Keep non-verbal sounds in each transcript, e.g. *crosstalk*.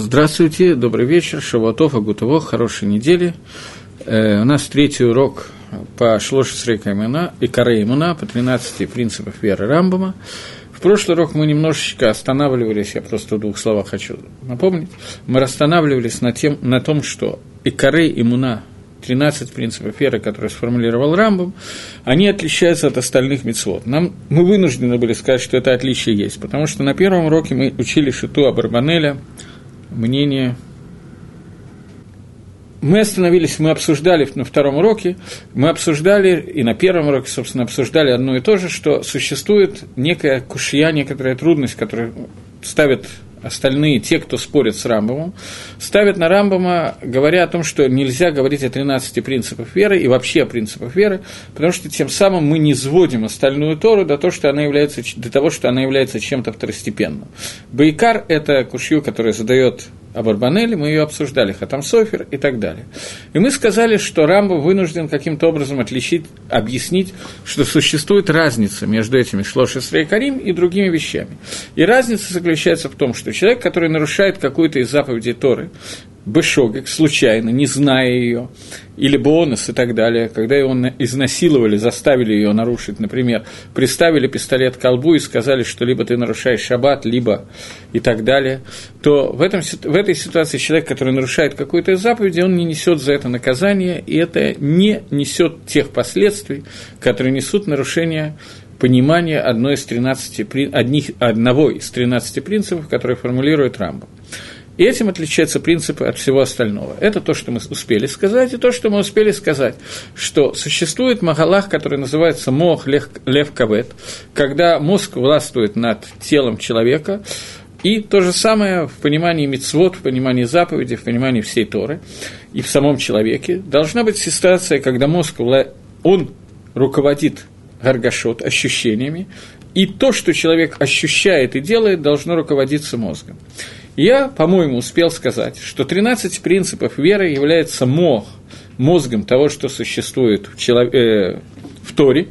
Здравствуйте, добрый вечер, Шавуатов, Агутово, хорошей недели. Э, у нас третий урок по Шлоши и Каре Имена по 13 принципов веры Рамбама. В прошлый урок мы немножечко останавливались, я просто в двух словах хочу напомнить, мы останавливались на, тем, на том, что Икары Имуна 13 принципов веры, которые сформулировал Рамбом, они отличаются от остальных мецвод. Нам, мы вынуждены были сказать, что это отличие есть, потому что на первом уроке мы учили Шиту Абарбанеля, мнение. Мы остановились, мы обсуждали на втором уроке, мы обсуждали, и на первом уроке, собственно, обсуждали одно и то же, что существует некая кушья, некоторая трудность, которую ставят остальные, те, кто спорит с Рамбомом, ставят на Рамбома, говоря о том, что нельзя говорить о 13 принципах веры и вообще о принципах веры, потому что тем самым мы не сводим остальную Тору до того, что она является, до того, что она является чем-то второстепенным. Байкар – это кушью, который задает об Арбанеле, мы ее обсуждали, Хатам Софер и так далее. И мы сказали, что Рамбо вынужден каким-то образом отличить, объяснить, что существует разница между этими Шлошесрей Карим и другими вещами. И разница заключается в том, что человек, который нарушает какую-то из заповедей Торы, Бешогек, случайно, не зная ее, или бонус и так далее, когда его изнасиловали, заставили ее нарушить, например, приставили пистолет к колбу и сказали, что либо ты нарушаешь шаббат, либо и так далее, то в, этом, в этой ситуации человек, который нарушает какую-то из заповедей, он не несет за это наказание, и это не несет тех последствий, которые несут нарушение понимания одной из 13, одних, одного из 13 принципов, которые формулирует Рамбо. И этим отличаются принципы от всего остального. Это то, что мы успели сказать, и то, что мы успели сказать, что существует магалах, который называется мох лев, кавет, когда мозг властвует над телом человека, и то же самое в понимании мицвод, в понимании заповеди, в понимании всей Торы и в самом человеке. Должна быть ситуация, когда мозг, он руководит гаргашот, ощущениями, и то, что человек ощущает и делает, должно руководиться мозгом. Я, по-моему, успел сказать, что 13 принципов веры является мох, мозгом того, что существует в, челов... э, в Торе,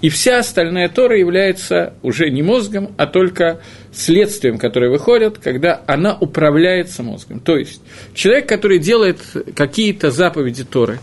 и вся остальная Тора является уже не мозгом, а только следствием, которое выходит, когда она управляется мозгом. То есть человек, который делает какие-то заповеди Торы,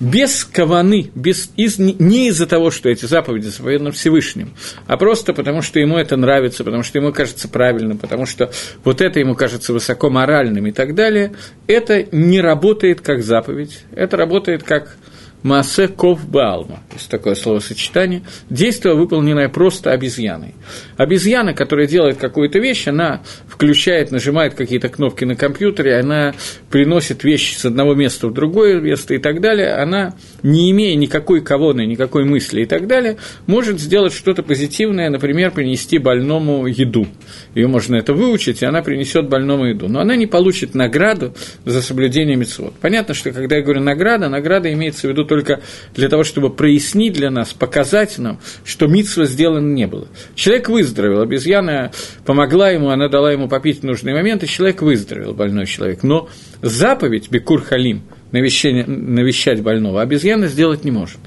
без каваны, без, из, не из-за того, что эти заповеди заповеданы Всевышним, а просто потому, что ему это нравится, потому что ему кажется правильным, потому что вот это ему кажется высоко моральным и так далее, это не работает как заповедь, это работает как Маасе Ков Баалма, есть такое словосочетание, действие, выполненное просто обезьяной. Обезьяна, которая делает какую-то вещь, она включает, нажимает какие-то кнопки на компьютере, она приносит вещи с одного места в другое место и так далее, она, не имея никакой кавоны, никакой мысли и так далее, может сделать что-то позитивное, например, принести больному еду. Ее можно это выучить, и она принесет больному еду. Но она не получит награду за соблюдение мецвод. Понятно, что когда я говорю награда, награда имеется в виду только для того, чтобы прояснить для нас, показать нам, что митсва сделано не было. Человек выздоровел, обезьяна помогла ему, она дала ему попить в нужный момент, и человек выздоровел, больной человек. Но заповедь Бекур Халим, навещать больного, обезьяна сделать не может.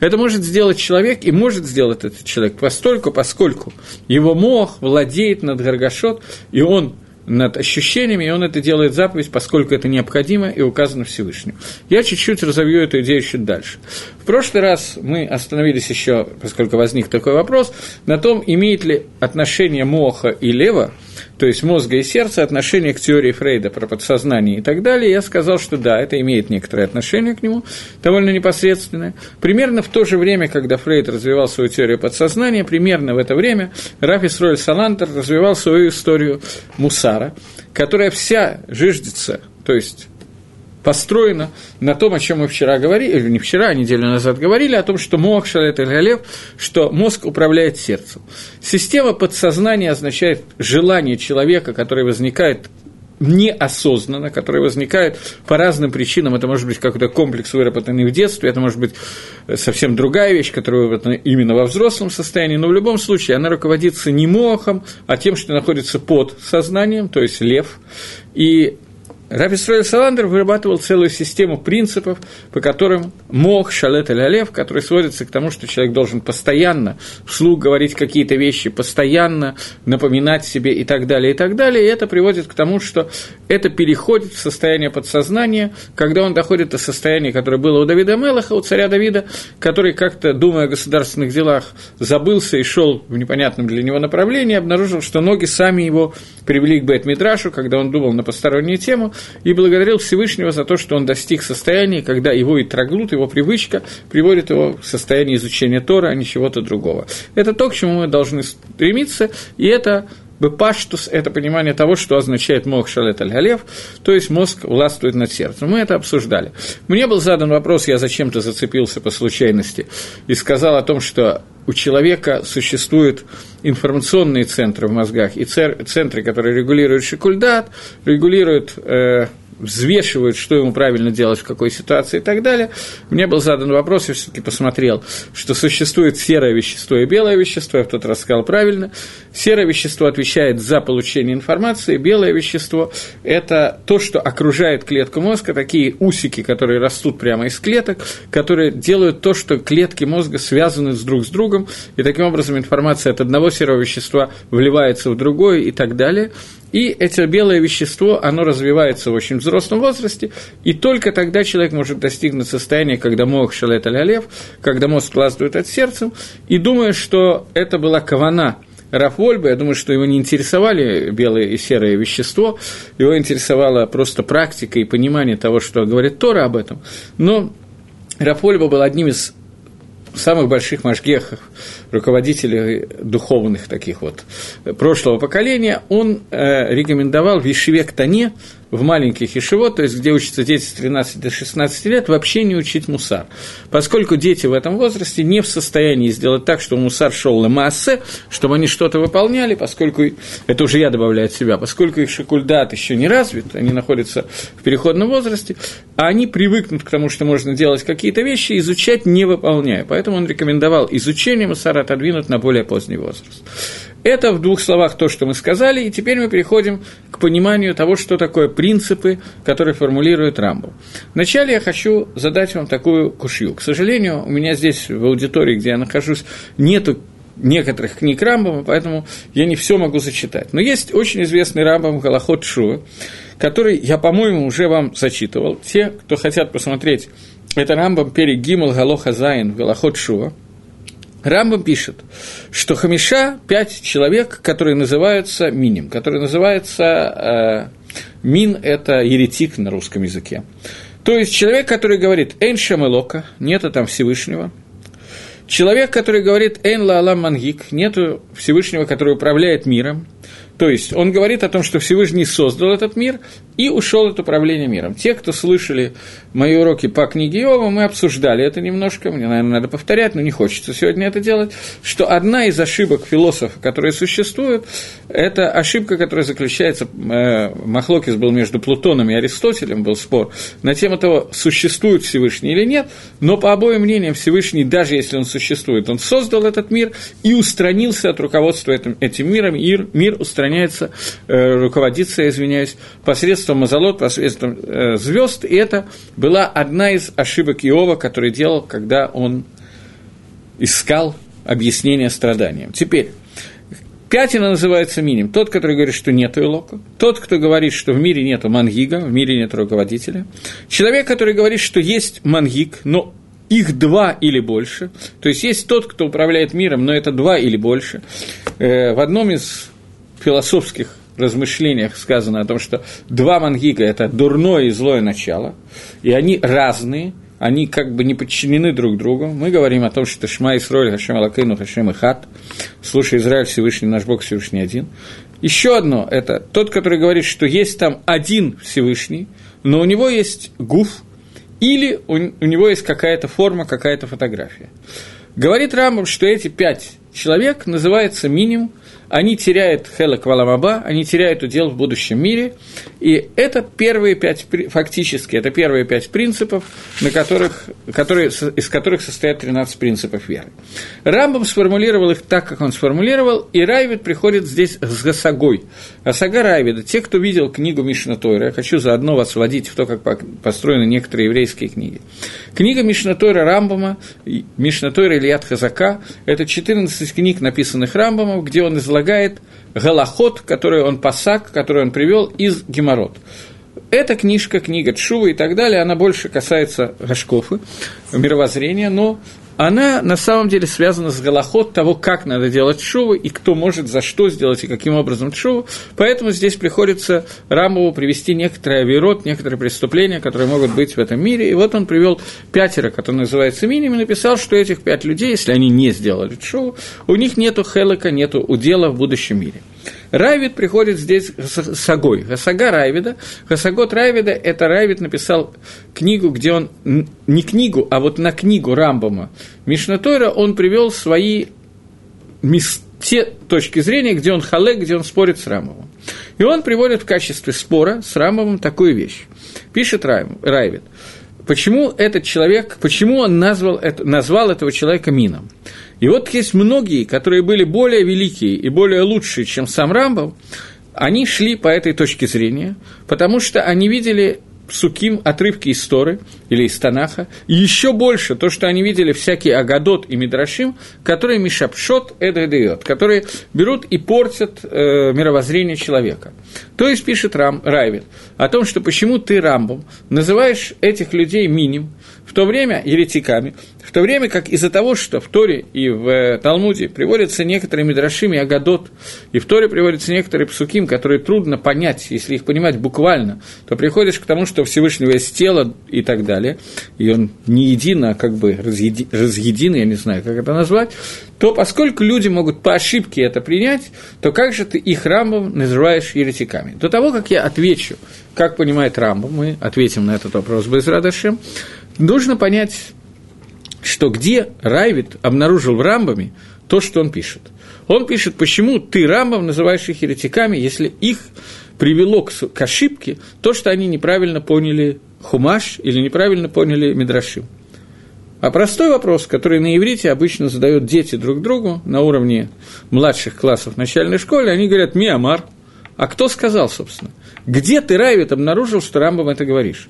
Это может сделать человек, и может сделать этот человек постольку, поскольку его мох владеет над Гаргашот, и он над ощущениями, и он это делает заповедь, поскольку это необходимо и указано Всевышним. Я чуть-чуть разовью эту идею чуть дальше. В прошлый раз мы остановились еще, поскольку возник такой вопрос, на том, имеет ли отношение Моха и Лева – то есть мозга и сердца, отношение к теории Фрейда про подсознание и так далее, я сказал, что да, это имеет некоторое отношение к нему, довольно непосредственное. Примерно в то же время, когда Фрейд развивал свою теорию подсознания, примерно в это время Рафис Роль Салантер развивал свою историю Мусара, которая вся жиждется, то есть построена на том, о чем мы вчера говорили, или не вчера, а неделю назад говорили, о том, что мозг шалет галев, что мозг управляет сердцем. Система подсознания означает желание человека, которое возникает неосознанно, которое возникает по разным причинам. Это может быть какой-то комплекс, выработанный в детстве, это может быть совсем другая вещь, которая выработана именно во взрослом состоянии, но в любом случае она руководится не мохом, а тем, что находится под сознанием, то есть лев. И Раби Исраиль Саландер вырабатывал целую систему принципов, по которым мог шалет или алев, который сводится к тому, что человек должен постоянно вслух говорить какие-то вещи, постоянно напоминать себе и так далее, и так далее. И это приводит к тому, что это переходит в состояние подсознания, когда он доходит до состояния, которое было у Давида Мелаха, у царя Давида, который как-то, думая о государственных делах, забылся и шел в непонятном для него направлении, обнаружил, что ноги сами его привели к Бет-Мидрашу, когда он думал на постороннюю тему, и благодарил Всевышнего за то, что он достиг состояния, когда его и траглут, его привычка приводит его в состояние изучения Тора, а не чего-то другого. Это то, к чему мы должны стремиться, и это Бепаштус – это понимание того, что означает мозг шалет аль то есть мозг властвует над сердцем. Мы это обсуждали. Мне был задан вопрос, я зачем-то зацепился по случайности, и сказал о том, что у человека существуют информационные центры в мозгах. И центры, которые регулируют шикульдат, регулируют э, взвешивают, что ему правильно делать в какой ситуации и так далее. Мне был задан вопрос, я все-таки посмотрел, что существует серое вещество и белое вещество, я в тот раз сказал правильно. Серое вещество отвечает за получение информации, белое вещество – это то, что окружает клетку мозга, такие усики, которые растут прямо из клеток, которые делают то, что клетки мозга связаны с друг с другом, и таким образом информация от одного серого вещества вливается в другое и так далее – и это белое вещество, оно развивается в очень взрослом возрасте, и только тогда человек может достигнуть состояния, когда мозг шалет аль когда мозг властвует от сердца, и думая, что это была кавана Раф Вольба, я думаю, что его не интересовали белое и серое вещество, его интересовала просто практика и понимание того, что говорит Тора об этом, но Раф Вольба был одним из самых больших машгехов, руководителей духовных таких вот прошлого поколения, он э, рекомендовал в Ешеве Тане в маленьких ешивот, то есть где учатся дети с 13 до 16 лет, вообще не учить мусар. Поскольку дети в этом возрасте не в состоянии сделать так, чтобы мусар шел на массе, чтобы они что-то выполняли, поскольку, это уже я добавляю от себя, поскольку их шикульдат еще не развит, они находятся в переходном возрасте, а они привыкнут к тому, что можно делать какие-то вещи, изучать не выполняя. Поэтому он рекомендовал изучение мусара отодвинуть на более поздний возраст. Это в двух словах то, что мы сказали, и теперь мы переходим к пониманию того, что такое принципы, которые формулирует Рамбов. Вначале я хочу задать вам такую кушью. К сожалению, у меня здесь в аудитории, где я нахожусь, нету некоторых книг Рамбама, поэтому я не все могу зачитать. Но есть очень известный Рамбам Галахот Шуа, который я, по-моему, уже вам зачитывал. Те, кто хотят посмотреть, это Рамбам Перед Гимл Галоха Зайн в Галахот Шуа – Рамбам пишет, что Хамиша – пять человек, которые называются миним, которые называются… Э, мин – это еретик на русском языке. То есть человек, который говорит «Эйн Шамелока», нету там Всевышнего. Человек, который говорит «Эйн Ла Алам Мангик», нету Всевышнего, который управляет миром. То есть он говорит о том, что Всевышний создал этот мир и ушел от управления миром. Те, кто слышали мои уроки по книге Иова, мы обсуждали это немножко, мне, наверное, надо повторять, но не хочется сегодня это делать, что одна из ошибок философов, которые существуют, это ошибка, которая заключается, э, Махлокис был между Плутоном и Аристотелем, был спор, на тему того, существует Всевышний или нет, но по обоим мнениям Всевышний, даже если он существует, он создал этот мир и устранился от руководства этим, этим миром, и мир устраняется, э, руководится, извиняюсь, посредством мазолот, посредством э, звезд, и это была одна из ошибок Иова, который делал, когда он искал объяснение страданиям. Теперь, Пятина называется миним. Тот, который говорит, что нет Илока. Тот, кто говорит, что в мире нет мангига, в мире нет руководителя. Человек, который говорит, что есть мангиг, но их два или больше. То есть есть тот, кто управляет миром, но это два или больше. Э, в одном из философских размышлениях сказано о том, что два мангига – это дурное и злое начало, и они разные, они как бы не подчинены друг другу. Мы говорим о том, что Шма Исроль, Хашем Алакейну, Хашем Ихат, слушай, Израиль Всевышний, наш Бог Всевышний один. Еще одно – это тот, который говорит, что есть там один Всевышний, но у него есть гуф, или у, у него есть какая-то форма, какая-то фотография. Говорит Рамбам, что эти пять человек называются минимум, они теряют хелек валамаба, они теряют удел в будущем мире, и это первые пять, фактически, это первые пять принципов, на которых, которые, из которых состоят 13 принципов веры. Рамбам сформулировал их так, как он сформулировал, и Райвид приходит здесь с Гасагой. Гасага Райвида, те, кто видел книгу Мишна Тойра, я хочу заодно вас вводить в то, как построены некоторые еврейские книги. Книга Мишна Тойра Рамбама, Мишна Тойра Ильят Хазака, это 14 книг, написанных Рамбамом, где он излагает Галахот, который он пасак, который он привел из Геморот. Эта книжка, книга Чува и так далее, она больше касается Гашкофы, мировоззрения, но она на самом деле связана с голоход того, как надо делать шуву, и кто может за что сделать, и каким образом шуву. Поэтому здесь приходится Рамову привести некоторые авирот, некоторые преступления, которые могут быть в этом мире. И вот он привел пятеро, который называется минимум, и написал, что этих пять людей, если они не сделали шуву, у них нету хелека, нету удела в будущем мире. Райвид приходит здесь с Сагой. Гасага Райвида. Гасагот Райвида – это Райвид написал книгу, где он, не книгу, а вот на книгу Рамбама Мишнатойра он привел свои те точки зрения, где он халек, где он спорит с Рамовым. И он приводит в качестве спора с Рамовым такую вещь. Пишет Райвид. Почему этот человек, почему он назвал, назвал этого человека Мином? И вот есть многие, которые были более великие и более лучшие, чем сам Рамбов, они шли по этой точке зрения, потому что они видели псуким, отрывки из Торы или из Танаха, и еще больше то, что они видели всякие Агадот и Мидрашим, которые Мишапшот Эдредеот, которые берут и портят э, мировоззрение человека. То есть пишет Рам, Райвит о том, что почему ты Рамбом называешь этих людей миним, в то время еретиками, в то время как из-за того, что в Торе и в э, Талмуде приводятся некоторые Мидрашим и Агадот, и в Торе приводятся некоторые псуким, которые трудно понять, если их понимать буквально, то приходишь к тому, что Всевышнего есть тело и так далее, и он не един, а как бы разъеди, разъедин, я не знаю, как это назвать, то поскольку люди могут по ошибке это принять, то как же ты их Рамбом называешь еретиками? До того, как я отвечу, как понимает Рамбом, мы ответим на этот вопрос без радошем, нужно понять что где Райвит обнаружил в Рамбаме то, что он пишет. Он пишет, почему ты Рамбам называешь их еретиками, если их привело к, к ошибке то, что они неправильно поняли Хумаш или неправильно поняли Мидрашим. А простой вопрос, который на иврите обычно задают дети друг другу на уровне младших классов начальной школы, они говорят «Миамар». А кто сказал, собственно? Где ты, Райвит, обнаружил, что Рамбам это говоришь?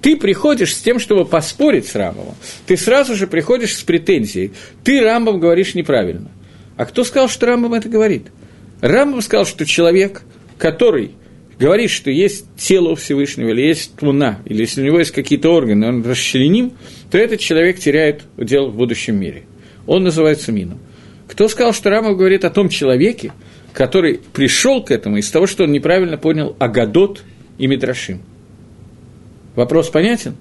Ты приходишь с тем, чтобы поспорить с Рамбовым, ты сразу же приходишь с претензией. Ты, Рамбом, говоришь неправильно. А кто сказал, что Рамбом это говорит? Рамбом сказал, что человек, который говорит, что есть тело у Всевышнего, или есть туна, или если у него есть какие-то органы, он расчленим, то этот человек теряет дело в будущем мире. Он называется мином. Кто сказал, что Рамов говорит о том человеке, который пришел к этому из того, что он неправильно понял Агадот и Митрашим? Вопрос понятен?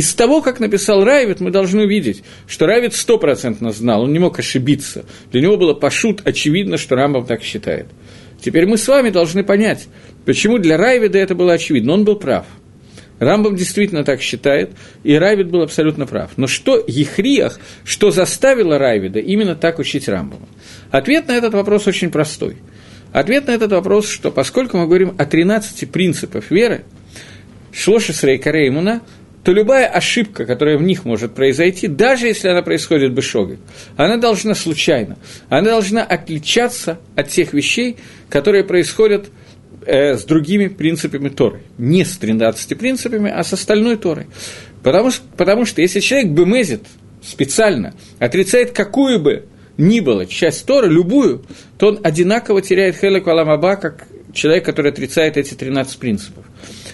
Из того, как написал Райвит, мы должны увидеть, что Райвит стопроцентно знал, он не мог ошибиться. Для него было пошут очевидно, что Рамбам так считает. Теперь мы с вами должны понять, почему для Райвида это было очевидно. Он был прав. Рамбам действительно так считает, и Райвид был абсолютно прав. Но что Ехриях, что заставило Райвида именно так учить Рамбама? Ответ на этот вопрос очень простой. Ответ на этот вопрос, что поскольку мы говорим о 13 принципах веры – Шлошис Рейкареймуна, то любая ошибка, которая в них может произойти, даже если она происходит бешогой, она должна случайно, она должна отличаться от тех вещей, которые происходят э, с другими принципами Торы. Не с 13 принципами, а с остальной Торой. Потому, потому что если человек бемезит специально, отрицает какую бы ни было часть Торы, любую, то он одинаково теряет Хелек Аламаба, как человек, который отрицает эти 13 принципов.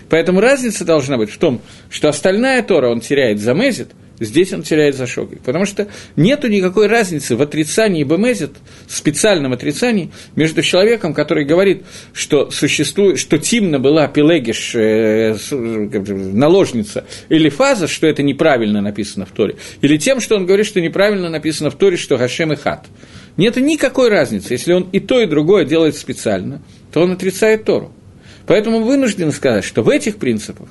Поэтому разница должна быть в том, что остальная Тора он теряет за Мезит, здесь он теряет за Шогой. Потому что нет никакой разницы в отрицании Бемезит, специальном отрицании, между человеком, который говорит, что существует, что Тимна была Пелегиш, э, наложница, или Фаза, что это неправильно написано в Торе, или тем, что он говорит, что неправильно написано в Торе, что Гашем и Хат. Нет никакой разницы. Если он и то, и другое делает специально, то он отрицает Тору. Поэтому вынужден сказать, что в этих принципах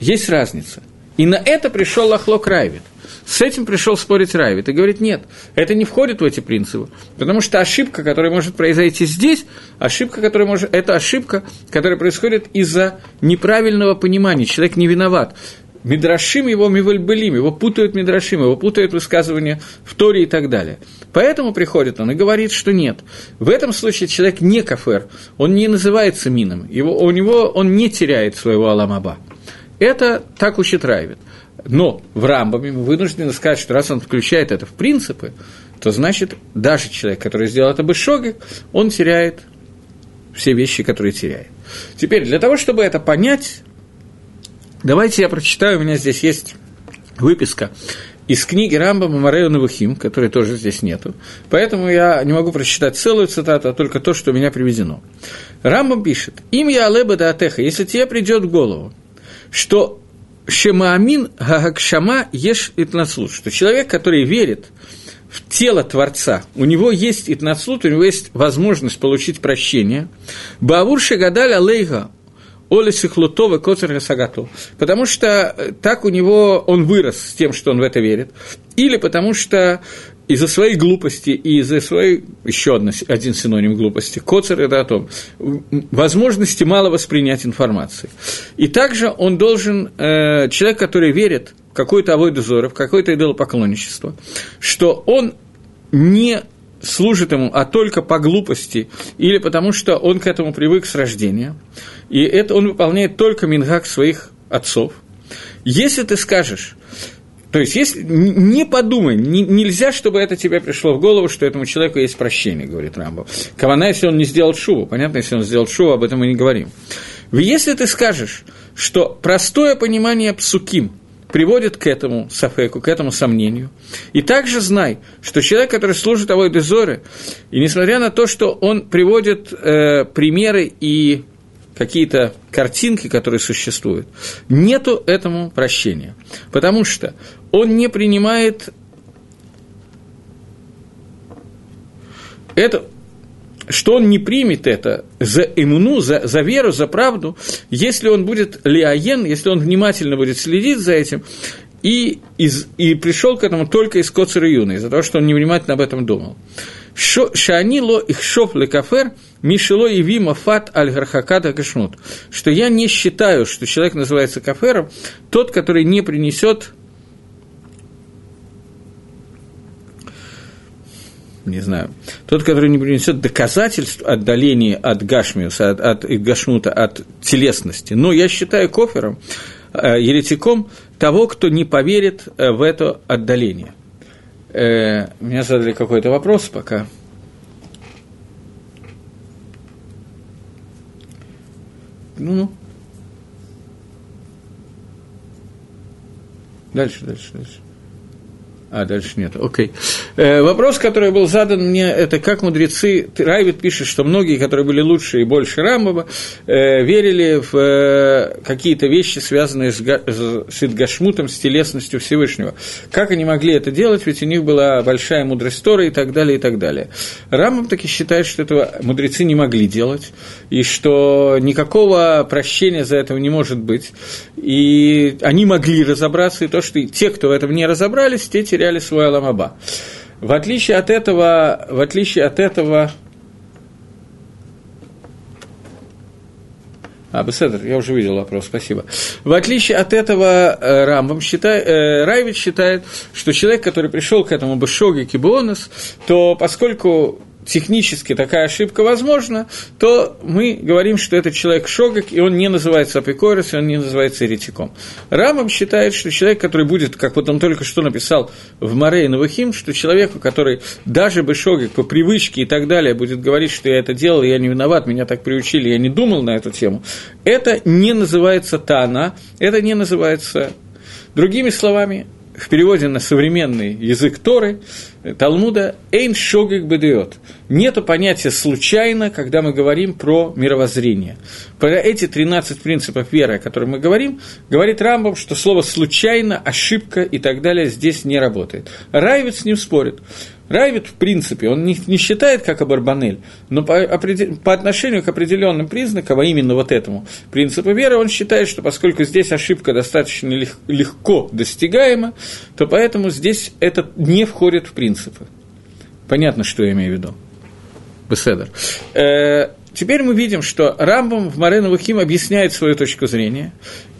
есть разница. И на это пришел Лахлок Райвит. С этим пришел спорить Райвит и говорит, нет, это не входит в эти принципы, потому что ошибка, которая может произойти здесь, ошибка, которая может, это ошибка, которая происходит из-за неправильного понимания, человек не виноват. Мидрашим его мивальбелим, его путают Мидрашим, его путают высказывания в Торе и так далее. Поэтому приходит он и говорит, что нет. В этом случае человек не кафер, он не называется мином, его, у него он не теряет своего аламаба. Это так учит. Но в Рамбаме мы вынуждены сказать, что раз он включает это в принципы, то значит, даже человек, который сделал это бы шогик, он теряет все вещи, которые теряет. Теперь, для того, чтобы это понять, давайте я прочитаю, у меня здесь есть выписка из книги Рамбама Марею Навухим, которой тоже здесь нету. Поэтому я не могу прочитать целую цитату, а только то, что у меня приведено. Рамбам пишет, «Им я алеба да атеха, если тебе придет в голову, что Шемаамин Гагакшама еш итнацлут, что человек, который верит в тело Творца, у него есть итнацлут, у него есть возможность получить прощение. Баавур Шагадаль Алейга Оля Сихлутова Коцер Сагату. Потому что так у него он вырос с тем, что он в это верит. Или потому что из-за своей глупости и из-за своей, еще одна, один синоним глупости, коцер – это о том, возможности мало воспринять информации. И также он должен, э, человек, который верит в какой-то авойдозор, в какое-то идолопоклонничество, что он не служит ему, а только по глупости или потому, что он к этому привык с рождения, и это он выполняет только мингак своих отцов. Если ты скажешь, то есть, если, не подумай, не, нельзя, чтобы это тебе пришло в голову, что этому человеку есть прощение, говорит Рамбов. Кавана, если он не сделал шубу, понятно, если он сделал шубу, об этом мы не говорим. Если ты скажешь, что простое понимание псуким приводит к этому сафеку, к этому сомнению, и также знай, что человек, который служит Авой Дезоре, и несмотря на то, что он приводит э, примеры и какие-то картинки, которые существуют, нету этому прощения. Потому что он не принимает это, что он не примет это за иммуну, за, за веру, за правду, если он будет лиаен, если он внимательно будет следить за этим, и, и пришел к этому только из Коцера Юна, из-за того, что он невнимательно об этом думал. Шани ло их шоф лекафер, мишело и вима фат аль гархакада кашнут. Что я не считаю, что человек называется кафером, тот, который не принесет не знаю, тот, который не принесет доказательств отдаления от Гашмиуса, от, от Гашмута, от телесности. Но я считаю кофером, э, еретиком того, кто не поверит э, в это отдаление – Э, меня задали какой-то вопрос пока. Ну, дальше, дальше, дальше. А, дальше нет. Окей. Э, вопрос, который был задан мне, это как мудрецы, Райвит пишет, что многие, которые были лучше и больше Рамбова, э, верили в э, какие-то вещи, связанные с, с Идгашмутом, с телесностью Всевышнего. Как они могли это делать, ведь у них была большая мудрость Тора и так далее, и так далее. Рамбов таки считает, что этого мудрецы не могли делать, и что никакого прощения за этого не может быть. И они могли разобраться, и то, что те, кто в этом не разобрались, те теряли свой Аламаба. В отличие от этого, в отличие от этого, А, Беседер, я уже видел вопрос, спасибо. В отличие от этого, э, Рамбам считает, э, Райвич считает, что человек, который пришел к этому Бешоге Кибонус, то поскольку технически такая ошибка возможна, то мы говорим, что этот человек шогак, и он не называется апикорис, и он не называется еретиком. Рамам считает, что человек, который будет, как вот он только что написал в Морей Новохим, что человеку, который даже бы шогак по привычке и так далее будет говорить, что я это делал, я не виноват, меня так приучили, я не думал на эту тему, это не называется тана, это не называется Другими словами, в переводе на современный язык Торы, Талмуда «эйн шогик бедиот». Нету понятия «случайно», когда мы говорим про мировоззрение. Про эти 13 принципов веры, о которых мы говорим, говорит Рамбам, что слово «случайно», «ошибка» и так далее здесь не работает. Райвит с ним спорит. Райвит, в принципе, он не, не считает как Абарбанель, но по, по отношению к определенным признакам, а именно вот этому принципу веры, он считает, что поскольку здесь ошибка достаточно лег, легко достигаема, то поэтому здесь это не входит в принципы. Понятно, что я имею в виду. Беседер. Э, теперь мы видим, что Рамбам в Марену Вахим объясняет свою точку зрения.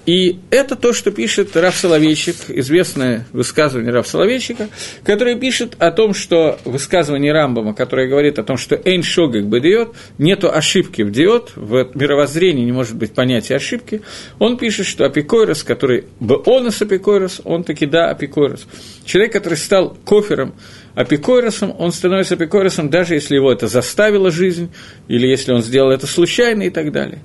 И это то, что пишет Раф Соловейчик, известное высказывание Раф Соловейчика, который пишет о том, что высказывание Рамбама, которое говорит о том, что «эйн шогак бедиот», нету ошибки в диод, в мировоззрении не может быть понятия ошибки, он пишет, что апикойрос, который беонос апикойрос, он таки да апикойрос. Человек, который стал кофером, апикойросом, он становится апикойросом, даже если его это заставила жизнь, или если он сделал это случайно и так далее.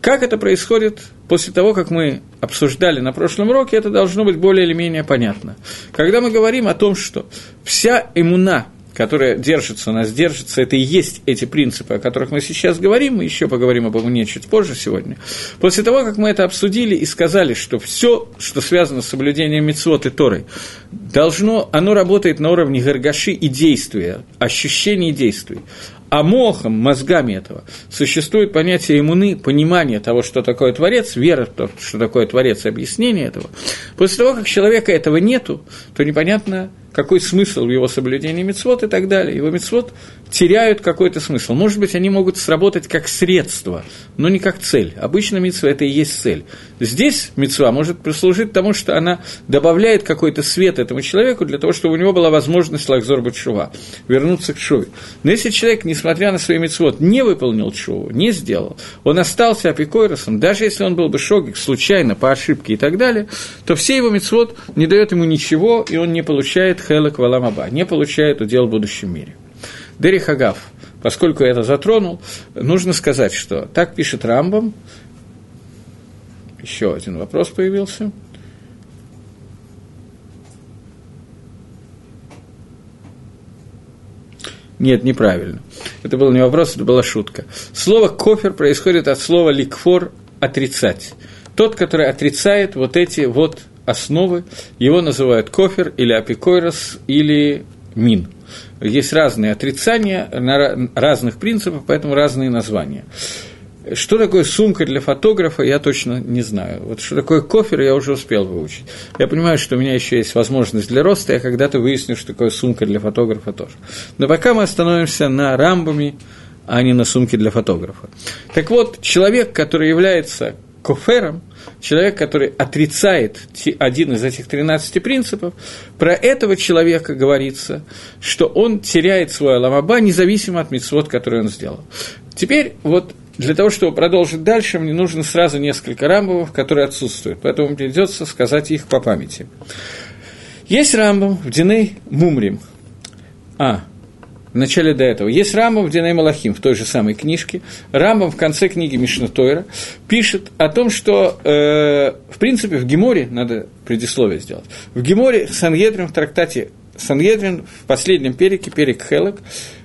Как это происходит после того, как мы обсуждали на прошлом уроке, это должно быть более или менее понятно. Когда мы говорим о том, что вся иммуна, которая держится у нас, держится, это и есть эти принципы, о которых мы сейчас говорим, мы еще поговорим об иммуне чуть позже сегодня. После того, как мы это обсудили и сказали, что все, что связано с соблюдением мицвод и Торой, должно, оно работает на уровне гаргаши и действия, ощущений действий а мохом, мозгами этого, существует понятие иммуны, понимание того, что такое Творец, вера в то, что такое Творец, и объяснение этого. После того, как человека этого нету, то непонятно, какой смысл в его соблюдении мецвод и так далее. Его мецвод теряют какой-то смысл. Может быть, они могут сработать как средство, но не как цель. Обычно мецва – это и есть цель. Здесь мецва может прислужить тому, что она добавляет какой-то свет этому человеку для того, чтобы у него была возможность лакзор шува, вернуться к шуве. Но если человек, несмотря на свой мецвод, не выполнил шуву, не сделал, он остался апикойросом, даже если он был бы шогик случайно, по ошибке и так далее, то все его мецвод не дает ему ничего, и он не получает хелек валамаба, не получает удел в будущем мире. Дери Хагав, поскольку я это затронул, нужно сказать, что так пишет Рамбам. Еще один вопрос появился. Нет, неправильно. Это был не вопрос, это была шутка. Слово «кофер» происходит от слова «ликфор» – «отрицать». Тот, который отрицает вот эти вот основы, его называют кофер или апикойрос или мин – есть разные отрицания на разных принципах, поэтому разные названия. Что такое сумка для фотографа, я точно не знаю. Вот что такое кофер, я уже успел выучить. Я понимаю, что у меня еще есть возможность для роста, я когда-то выясню, что такое сумка для фотографа тоже. Но пока мы остановимся на рамбами, а не на сумке для фотографа. Так вот, человек, который является кофером, человек, который отрицает один из этих 13 принципов, про этого человека говорится, что он теряет свой аламаба, независимо от мецвод, который он сделал. Теперь вот для того, чтобы продолжить дальше, мне нужно сразу несколько рамбовых, которые отсутствуют, поэтому мне придется сказать их по памяти. Есть рамбом в Диней Мумрим. А, в начале до этого. Есть Рамбам в Диней Малахим, в той же самой книжке. Рамбам в конце книги Мишна Тойра пишет о том, что, э, в принципе, в Геморе, надо предисловие сделать, в Геморе Сангедрин в трактате Сангедрин в последнем перике, перик Хелек,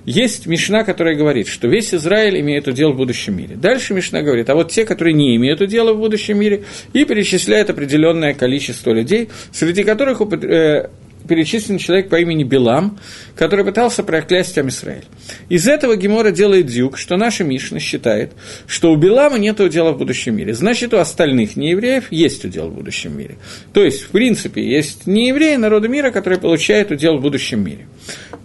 есть Мишна, которая говорит, что весь Израиль имеет удел в будущем мире. Дальше Мишна говорит, а вот те, которые не имеют удела в будущем мире, и перечисляет определенное количество людей, среди которых э, перечислен человек по имени Билам, который пытался проклясть Амисраэль. Из этого Гемора делает дюк, что наша Мишна считает, что у Билама нет удела в будущем мире. Значит, у остальных неевреев есть удел в будущем мире. То есть, в принципе, есть неевреи народа мира, которые получают удел в будущем мире.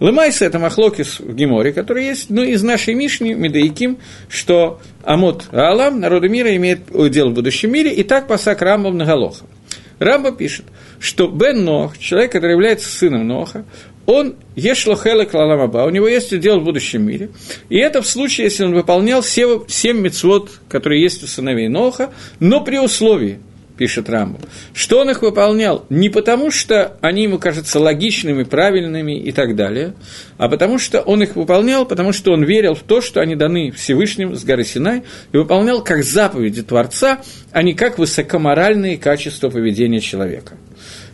Лымайса – это махлокис в Геморе, который есть, ну, из нашей Мишни, Медаиким, что Амот Алам, народа мира, имеет удел в будущем мире, и так пасак Рамбам на Галоха. Рамба пишет, что Бен Нох, человек, который является сыном Ноха, он ешло хелек лаламаба, у него есть удел в будущем мире. И это в случае, если он выполнял все, семь мецвод, которые есть у сыновей Ноха, но при условии – пишет Рамбу, что он их выполнял не потому, что они ему кажутся логичными, правильными и так далее, а потому что он их выполнял, потому что он верил в то, что они даны Всевышним с горы Синай, и выполнял как заповеди Творца, а не как высокоморальные качества поведения человека.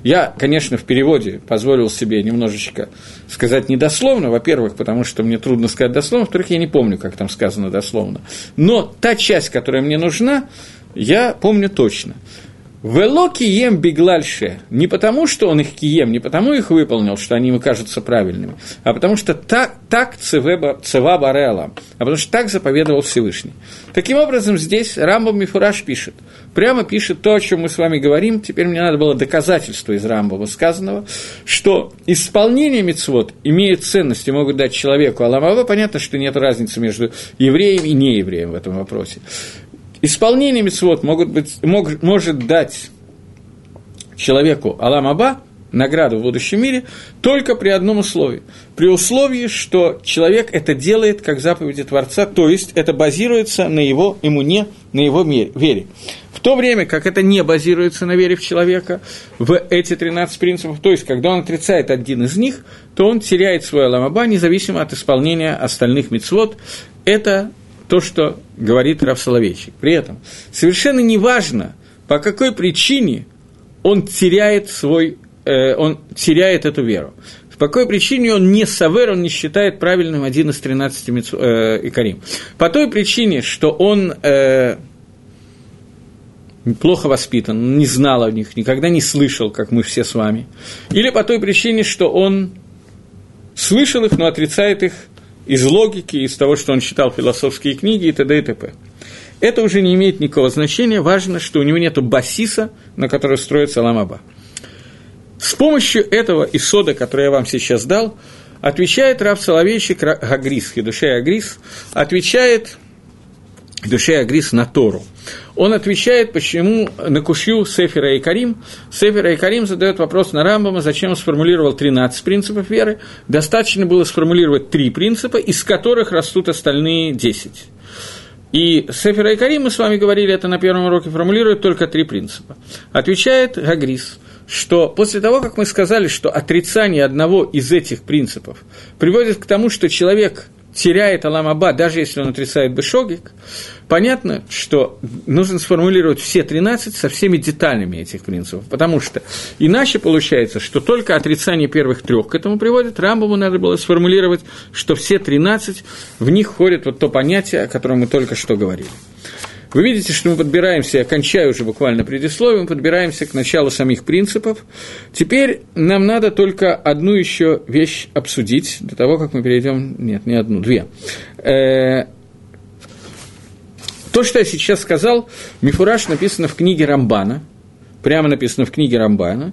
Я, конечно, в переводе позволил себе немножечко сказать недословно, во-первых, потому что мне трудно сказать дословно, во-вторых, я не помню, как там сказано дословно. Но та часть, которая мне нужна, я помню точно. Вело кием биглальше. Не потому, что он их кием, не потому их выполнил, что они ему кажутся правильными, а потому что так, так цева барела, а потому что так заповедовал Всевышний. Таким образом, здесь Рамбом Мифураж пишет, прямо пишет то, о чем мы с вами говорим, теперь мне надо было доказательство из Рамбова сказанного, что исполнение мецвод имеет ценность и могут дать человеку, а Ламава понятно, что нет разницы между евреем и неевреем в этом вопросе. Исполнение мецвод могут быть, мог, может дать человеку Аламаба награду в будущем мире только при одном условии. При условии, что человек это делает как заповеди Творца, то есть это базируется на его иммуне, на его вере. В то время как это не базируется на вере в человека, в эти 13 принципов, то есть когда он отрицает один из них, то он теряет свой аламаба, независимо от исполнения остальных мецвод. Это то, что говорит Раф Соловейчик. При этом совершенно неважно, по какой причине он теряет свой, э, он теряет эту веру. По какой причине он не савер, он не считает правильным один из 13 мицу, э, икарим. По той причине, что он э, плохо воспитан, не знал о них, никогда не слышал, как мы все с вами. Или по той причине, что он слышал их, но отрицает их из логики, из того, что он читал философские книги и т.д. и т.п. Это уже не имеет никакого значения, важно, что у него нет басиса, на который строится ламаба. С помощью этого исода, который я вам сейчас дал, отвечает Рав Соловейчик Агрис, Хидушей Агрис, отвечает Душе Агрис на Тору. Он отвечает, почему на Кушью Сефера и Карим. Сефера и Карим задает вопрос на Рамбама, зачем он сформулировал 13 принципов веры. Достаточно было сформулировать три принципа, из которых растут остальные 10. И Сефера и Карим, мы с вами говорили, это на первом уроке формулирует только три принципа. Отвечает Гагрис, что после того, как мы сказали, что отрицание одного из этих принципов приводит к тому, что человек теряет Аламаба, даже если он отрицает Бешогик, понятно, что нужно сформулировать все 13 со всеми деталями этих принципов, потому что иначе получается, что только отрицание первых трех к этому приводит, Рамбову надо было сформулировать, что все 13, в них входит вот то понятие, о котором мы только что говорили. Вы видите, что мы подбираемся, я кончаю уже буквально предисловие, мы подбираемся к началу самих принципов. Теперь нам надо только одну еще вещь обсудить, до того, как мы перейдем, нет, не одну, две. Э, то, что я сейчас сказал, Мифураж написано в книге Рамбана, прямо написано в книге Рамбана.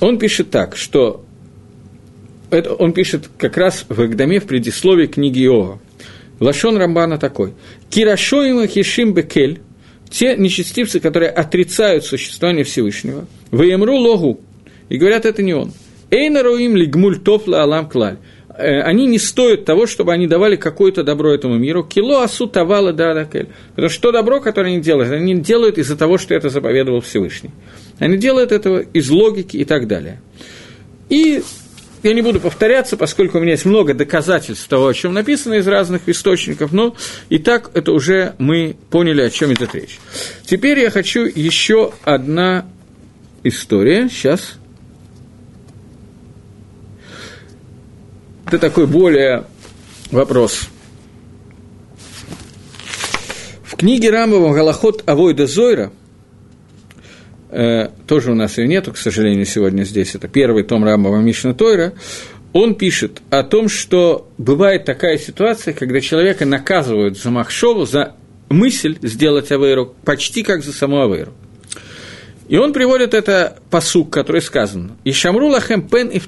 Он пишет так, что это он пишет как раз в Агдаме в предисловии книги Иова. Лашон Рамбана такой. Кирашоима хишим бекель, те нечестивцы, которые отрицают существование Всевышнего, воемру логу, и говорят, это не он. Эйнаруим лигмуль топла алам клаль. Э, они не стоят того, чтобы они давали какое-то добро этому миру. Кило асу тавала дадакель. Потому что то добро, которое они делают, они делают из-за того, что это заповедовал Всевышний. Они делают этого из логики и так далее. И я не буду повторяться, поскольку у меня есть много доказательств того, о чем написано из разных источников, но и так это уже мы поняли, о чем идет речь. Теперь я хочу еще одна история. Сейчас. Это такой более вопрос. В книге Рамбова «Галахот Авойда Зойра» тоже у нас ее нету, к сожалению, сегодня здесь, это первый том Рамбова Мишна Тойра, он пишет о том, что бывает такая ситуация, когда человека наказывают за Махшову, за мысль сделать Авейру, почти как за саму Авейру. И он приводит это посук, который сказан. «И шамру лахем пен и в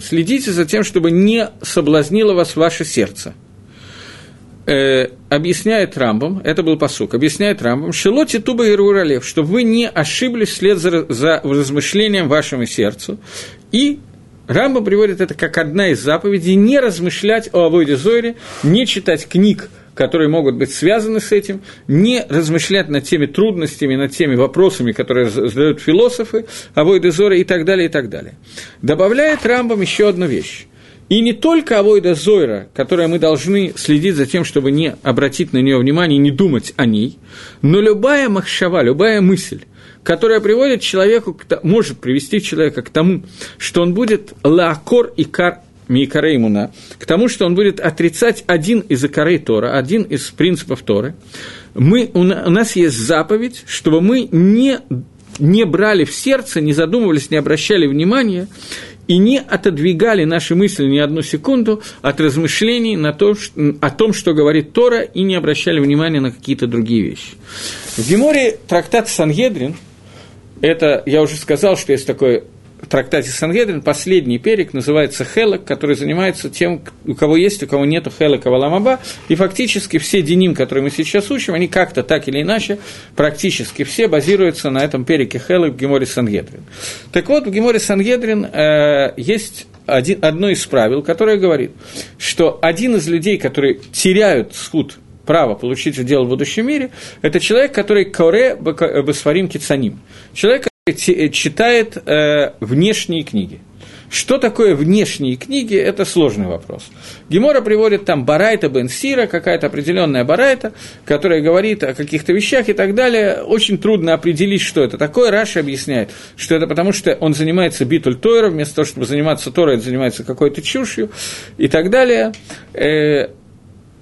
Следите за тем, чтобы не соблазнило вас ваше сердце – э, объясняет Рамбом, это был посук, объясняет Рамбом, «Шелоти туба и руралев», чтобы вы не ошиблись вслед за, за размышлением вашему сердцу. И Рамбом приводит это как одна из заповедей, не размышлять о Авойде Зойре, не читать книг, которые могут быть связаны с этим, не размышлять над теми трудностями, над теми вопросами, которые задают философы, Авойде Зоре и так далее, и так далее. Добавляет Рамбом еще одну вещь. И не только авойда Зойра, которая мы должны следить за тем, чтобы не обратить на нее внимание, не думать о ней, но любая махшава, любая мысль, которая приводит человеку, может привести человека к тому, что он будет лаакор и кар Микареймуна, к тому, что он будет отрицать один из икорей Тора, один из принципов Торы, мы, у нас есть заповедь, чтобы мы не, не брали в сердце, не задумывались, не обращали внимания и не отодвигали наши мысли ни одну секунду от размышлений на то, о том, что говорит Тора, и не обращали внимания на какие-то другие вещи. В Геморе трактат Сангедрин, это, я уже сказал, что есть такой в трактате Сангедрин последний перек называется Хелок, который занимается тем, у кого есть, у кого нет Хелока Валамаба, и фактически все деним, которые мы сейчас учим, они как-то так или иначе, практически все базируются на этом переке Хелок в Геморе Сангедрин. Так вот, в Геморе Сангедрин э, есть один, одно из правил, которое говорит, что один из людей, которые теряют суд право получить удел в будущем мире, это человек, который коре басфарим кицаним. Человек, читает э, внешние книги. Что такое внешние книги, это сложный вопрос. Гемора приводит там Барайта Бен Сира, какая-то определенная Барайта, которая говорит о каких-то вещах и так далее. Очень трудно определить, что это такое. Раши объясняет, что это потому, что он занимается битуль Тойра, вместо того, чтобы заниматься Торой, он занимается какой-то чушью и так далее. Э,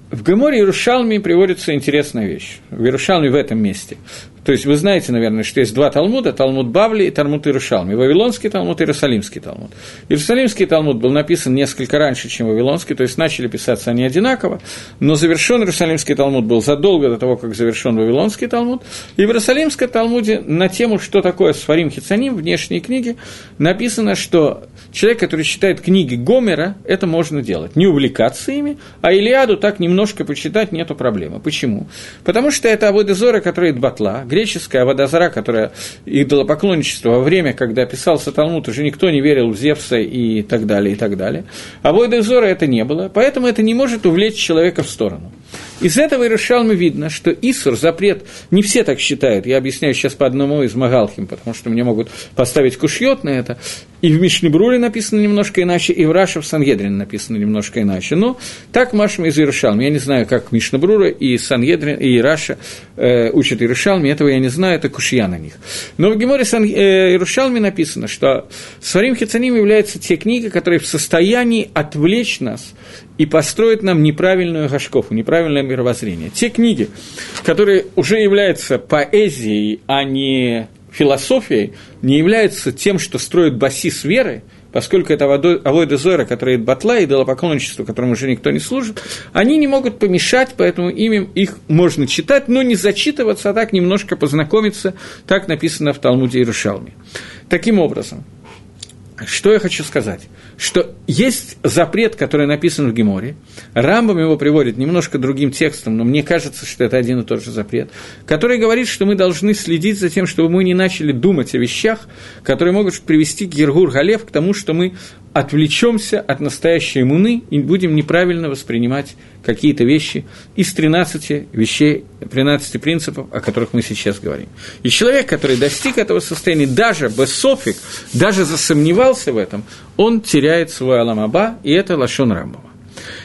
в Геморе Иерушалме приводится интересная вещь. В Иерушалме в этом месте. То есть вы знаете, наверное, что есть два Талмуда, Талмуд Бавли и Талмуд Иерушалми, Вавилонский Талмуд и Иерусалимский Талмуд. Иерусалимский Талмуд был написан несколько раньше, чем Вавилонский, то есть начали писаться они одинаково, но завершен Иерусалимский Талмуд был задолго до того, как завершен Вавилонский Талмуд, и в Иерусалимском Талмуде на тему, что такое Сфарим Хицаним, внешние книги, написано, что человек, который читает книги Гомера, это можно делать, не увлекаться ими, а Илиаду так немножко почитать нету проблемы. Почему? Потому что это Абудезора, который батла, греческая водозара, которая идолопоклонничество во время, когда писался Талмуд, уже никто не верил в Зевса и так далее, и так далее. А Войдезора это не было, поэтому это не может увлечь человека в сторону. Из этого Иерушалмы видно, что Исур, запрет, не все так считают, я объясняю сейчас по одному из Магалхим, потому что мне могут поставить кушьет на это, и в Мишнебруле написано немножко иначе, и в Раше в Сангедрине написано немножко иначе. Но так Машма из Иерушалми. Я не знаю, как Мишнебрура и Сангедрин, и Раша э, учат Иерушалми, этого я не знаю, это кушья на них. Но в Геморе Сан, э, Иерушалме написано, что Сварим Хицаним являются те книги, которые в состоянии отвлечь нас и построить нам неправильную гашкову, неправильное мировоззрение. Те книги, которые уже являются поэзией, а не философией, не являются тем, что строит басис веры, поскольку это авойда зора, которая батла, и идолопоклонничество, которому уже никто не служит, они не могут помешать, поэтому ими их можно читать, но не зачитываться, а так немножко познакомиться, так написано в Талмуде Иерушалме. Таким образом, что я хочу сказать? Что есть запрет, который написан в Геморе, Рамбам его приводит немножко другим текстом, но мне кажется, что это один и тот же запрет, который говорит, что мы должны следить за тем, чтобы мы не начали думать о вещах, которые могут привести к Гергур Галев, к тому, что мы отвлечемся от настоящей муны и будем неправильно воспринимать какие-то вещи из 13 вещей, 13 принципов, о которых мы сейчас говорим. И человек, который достиг этого состояния, даже без софик, даже засомневался в этом, он теряет свой аламаба, и это лашон Рамбова.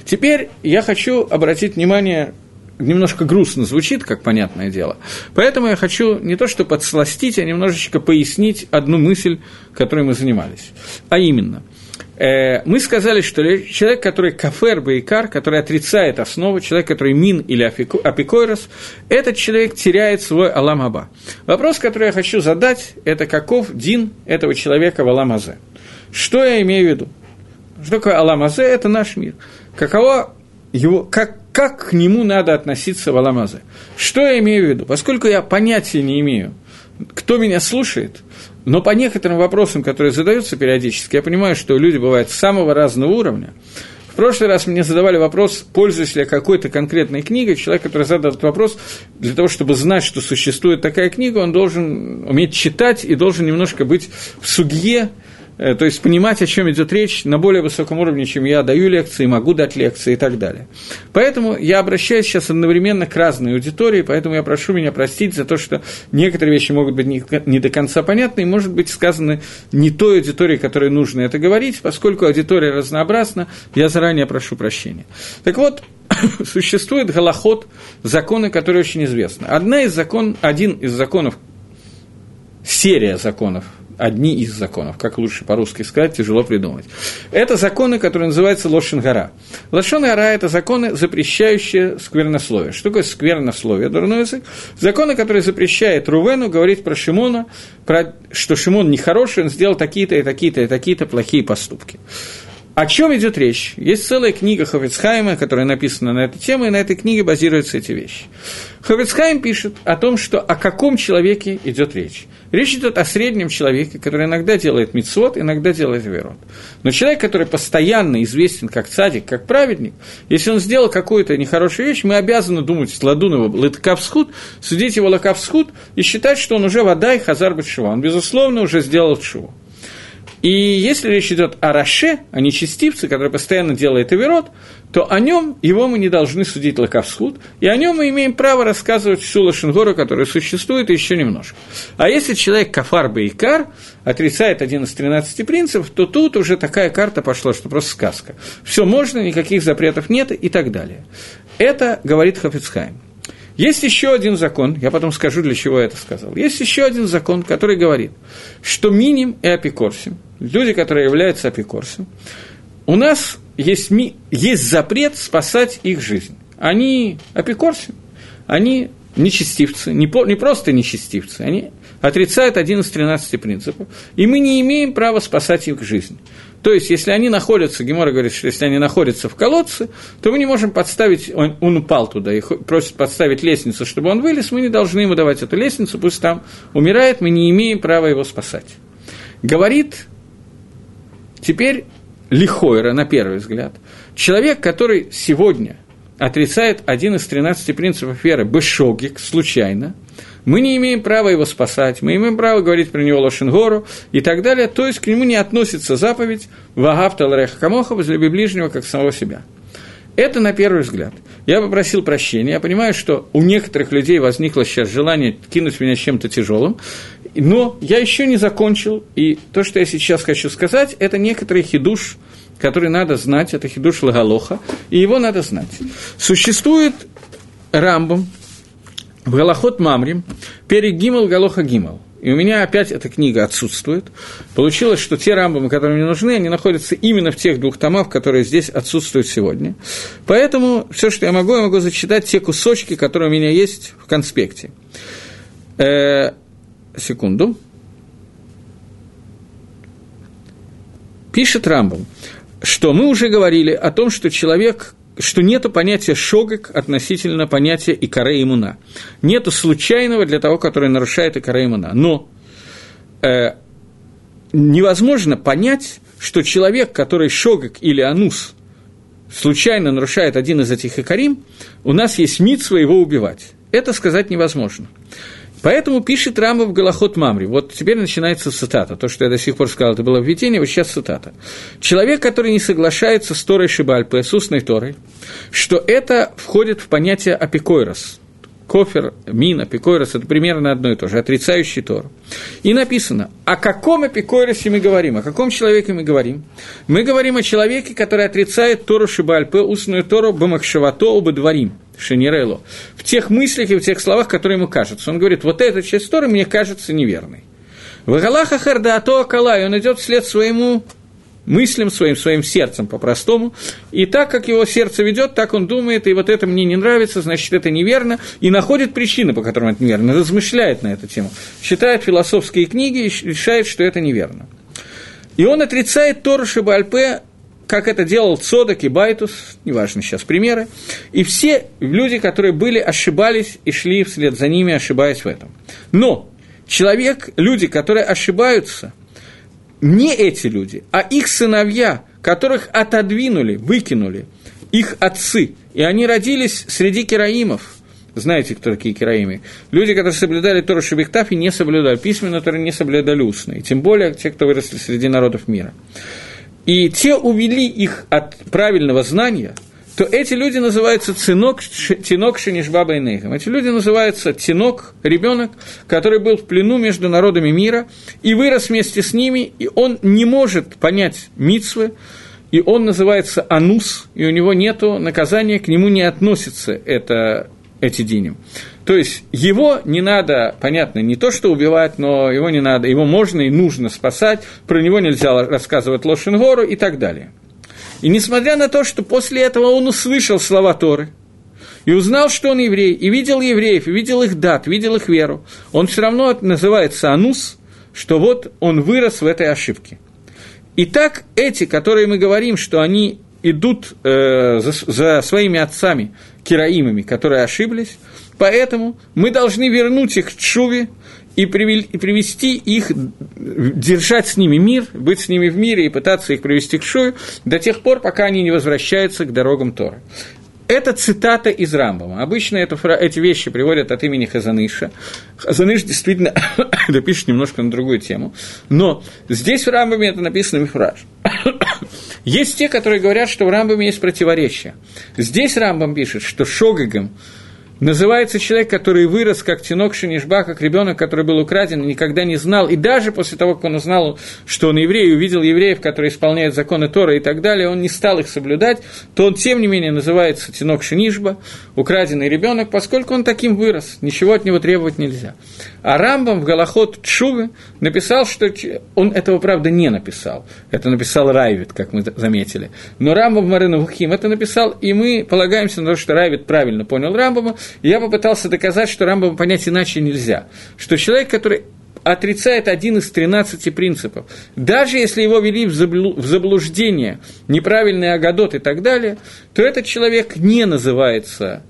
Теперь я хочу обратить внимание немножко грустно звучит, как понятное дело. Поэтому я хочу не то что подсластить, а немножечко пояснить одну мысль, которой мы занимались. А именно – мы сказали, что человек, который кафер бейкар, который отрицает основу, человек, который мин или апикойрос, этот человек теряет свой аламаба. Вопрос, который я хочу задать, это каков дин этого человека в аламазе. Что я имею в виду? Что такое аламазе? Это наш мир. Каково его, как, как к нему надо относиться в аламазе? Что я имею в виду? Поскольку я понятия не имею, кто меня слушает, но по некоторым вопросам, которые задаются периодически, я понимаю, что люди бывают самого разного уровня. В прошлый раз мне задавали вопрос, пользуюсь ли я какой-то конкретной книгой. Человек, который задал этот вопрос, для того, чтобы знать, что существует такая книга, он должен уметь читать и должен немножко быть в судье то есть понимать, о чем идет речь на более высоком уровне, чем я даю лекции, могу дать лекции и так далее. Поэтому я обращаюсь сейчас одновременно к разной аудитории, поэтому я прошу меня простить за то, что некоторые вещи могут быть не до конца понятны и, может быть, сказаны не той аудитории, которой нужно это говорить, поскольку аудитория разнообразна, я заранее прошу прощения. Так вот, *coughs* существует голоход, законы, которые очень известны. Одна из закон, один из законов, серия законов, одни из законов, как лучше по-русски сказать, тяжело придумать. Это законы, которые называются Лошенгара. Лошенгара – это законы, запрещающие сквернословие. Что такое сквернословие, дурной язык? Законы, которые запрещают Рувену говорить про Шимона, про, что Шимон нехороший, он сделал такие-то и такие-то и такие-то плохие поступки. О чем идет речь? Есть целая книга Хофицхайма, которая написана на эту тему, и на этой книге базируются эти вещи. Хофицхайм пишет о том, что о каком человеке идет речь. Речь идет о среднем человеке, который иногда делает мицвод, иногда делает верот. Но человек, который постоянно известен как цадик, как праведник, если он сделал какую-то нехорошую вещь, мы обязаны думать Ладунова лакавсхуд, судить его лакавсхуд и считать, что он уже вода и хазар батшува. Он, безусловно, уже сделал чуву. И если речь идет о Раше, о нечестивце, который постоянно делает Аверот, то о нем его мы не должны судить лаковсхуд, и о нем мы имеем право рассказывать всю Лошенгору, которая существует, еще немножко. А если человек кафар бейкар отрицает один из 13 принципов, то тут уже такая карта пошла, что просто сказка. Все можно, никаких запретов нет и так далее. Это говорит Хафицхайм. Есть еще один закон, я потом скажу, для чего я это сказал. Есть еще один закон, который говорит, что миним и апикорсим, люди, которые являются апикорсом, у нас есть, ми, есть запрет спасать их жизнь. Они апикорсим, они нечестивцы, не, по, не просто нечестивцы, они отрицают один из 13 принципов, и мы не имеем права спасать их жизнь. То есть, если они находятся, Гемора говорит, что если они находятся в колодце, то мы не можем подставить, он, он упал туда и просит подставить лестницу, чтобы он вылез, мы не должны ему давать эту лестницу, пусть там умирает, мы не имеем права его спасать. Говорит теперь Лихойра, на первый взгляд, человек, который сегодня отрицает один из 13 принципов веры, бешогик, случайно, мы не имеем права его спасать, мы имеем право говорить про него Лошенгору и так далее, то есть к нему не относится заповедь «Вагав Талареха Камоха, возлюби ближнего, как самого себя». Это на первый взгляд. Я попросил прощения, я понимаю, что у некоторых людей возникло сейчас желание кинуть меня чем-то тяжелым, но я еще не закончил, и то, что я сейчас хочу сказать, это некоторый хидуш, который надо знать, это хидуш Лагалоха, и его надо знать. Существует Рамбом, в Галахот Мамрим, перед Гимал Галоха Гимал. И у меня опять эта книга отсутствует. Получилось, что те рамбамы, которые мне нужны, они находятся именно в тех двух томах, которые здесь отсутствуют сегодня. Поэтому все, что я могу, я могу зачитать те кусочки, которые у меня есть в конспекте. Секунду. Пишет Рамбам, что мы уже говорили о том, что человек, что нет понятия шогек относительно понятия икаре имуна. Нету случайного для того, который нарушает икаре имуна. Но э, невозможно понять, что человек, который шогек или анус, случайно нарушает один из этих икарим, у нас есть мид своего убивать. Это сказать невозможно. Поэтому пишет Рамба в Галахот Мамри. Вот теперь начинается цитата. То, что я до сих пор сказал, это было введение, вот сейчас цитата. Человек, который не соглашается с Торой Шибальпе, с устной Торой, что это входит в понятие апикойрос. Кофер, мин, апикойрос – это примерно одно и то же, отрицающий Тору. И написано, о каком апикойросе мы говорим, о каком человеке мы говорим? Мы говорим о человеке, который отрицает Тору Шибальпе, устную Тору, Бамахшавато, Обадварим – Шенерело, в тех мыслях и в тех словах, которые ему кажутся. Он говорит, вот эта часть Торы мне кажется неверной. והלך אחר דעתו הקלה, он идет вслед своему мыслям, своим, своим сердцем по-простому, и так, как его сердце ведет, так он думает, и вот это мне не нравится, значит, это неверно, и находит причины, по которым это неверно, размышляет на эту тему, читает философские книги и решает, что это неверно. И он отрицает Тору שבעל פה как это делал Цодок и Байтус, неважно сейчас примеры, и все люди, которые были, ошибались и шли вслед за ними, ошибаясь в этом. Но человек, люди, которые ошибаются, не эти люди, а их сыновья, которых отодвинули, выкинули, их отцы, и они родились среди кераимов, знаете, кто такие кераимы? Люди, которые соблюдали Тору Шебектав и не соблюдали письменно, которые не соблюдали устно. И тем более те, кто выросли среди народов мира. И те увели их от правильного знания, то эти люди называются цинок, тинок шинишбаба нейхам. Эти люди называются тинок, ребенок, который был в плену между народами мира и вырос вместе с ними, и он не может понять мицвы, и он называется анус, и у него нет наказания, к нему не относится это, эти диним. То есть его не надо, понятно, не то что убивать, но его не надо, его можно и нужно спасать, про него нельзя рассказывать Лошенгору и так далее. И несмотря на то, что после этого он услышал слова Торы, и узнал, что он еврей, и видел евреев, и видел их дат, видел их веру, он все равно называется анус, что вот он вырос в этой ошибке. Итак, эти, которые мы говорим, что они идут э, за, за своими отцами, кераимами, которые ошиблись, поэтому мы должны вернуть их к Чуве и, привести их, держать с ними мир, быть с ними в мире и пытаться их привести к Шую до тех пор, пока они не возвращаются к дорогам Тора. Это цитата из Рамбама. Обычно эту, эти вещи приводят от имени Хазаныша. Хазаныш действительно *coughs* это немножко на другую тему. Но здесь в Рамбаме это написано мифраж. *coughs* есть те, которые говорят, что в Рамбаме есть противоречие. Здесь Рамбам пишет, что Шогагам Называется человек, который вырос как тинок Шинишба, как ребенок, который был украден и никогда не знал. И даже после того, как он узнал, что он еврей, увидел евреев, которые исполняют законы Тора и так далее, он не стал их соблюдать, то он, тем не менее, называется тинок Шинишба, украденный ребенок, поскольку он таким вырос, ничего от него требовать нельзя. А Рамбам в Галахот Чувы написал, что он этого, правда, не написал. Это написал Райвит, как мы заметили. Но Рамбам в Марину Вухим это написал, и мы полагаемся на то, что Райвит правильно понял Рамбама, я попытался доказать, что Рамбам понять иначе нельзя. Что человек, который отрицает один из 13 принципов. Даже если его вели в заблуждение, неправильный агадот и так далее, то этот человек не называется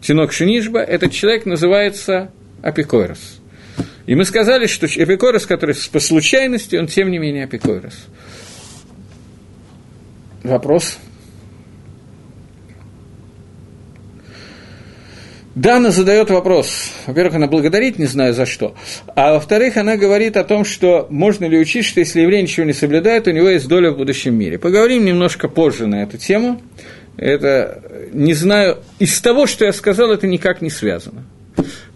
Тинок Шинишба, этот человек называется Апикойрос. И мы сказали, что Апикойрос, который по случайности, он тем не менее Апикойрос. Вопрос? Дана задает вопрос. Во-первых, она благодарит, не знаю за что. А во-вторых, она говорит о том, что можно ли учить, что если еврей ничего не соблюдает, у него есть доля в будущем мире. Поговорим немножко позже на эту тему. Это, не знаю, из того, что я сказал, это никак не связано.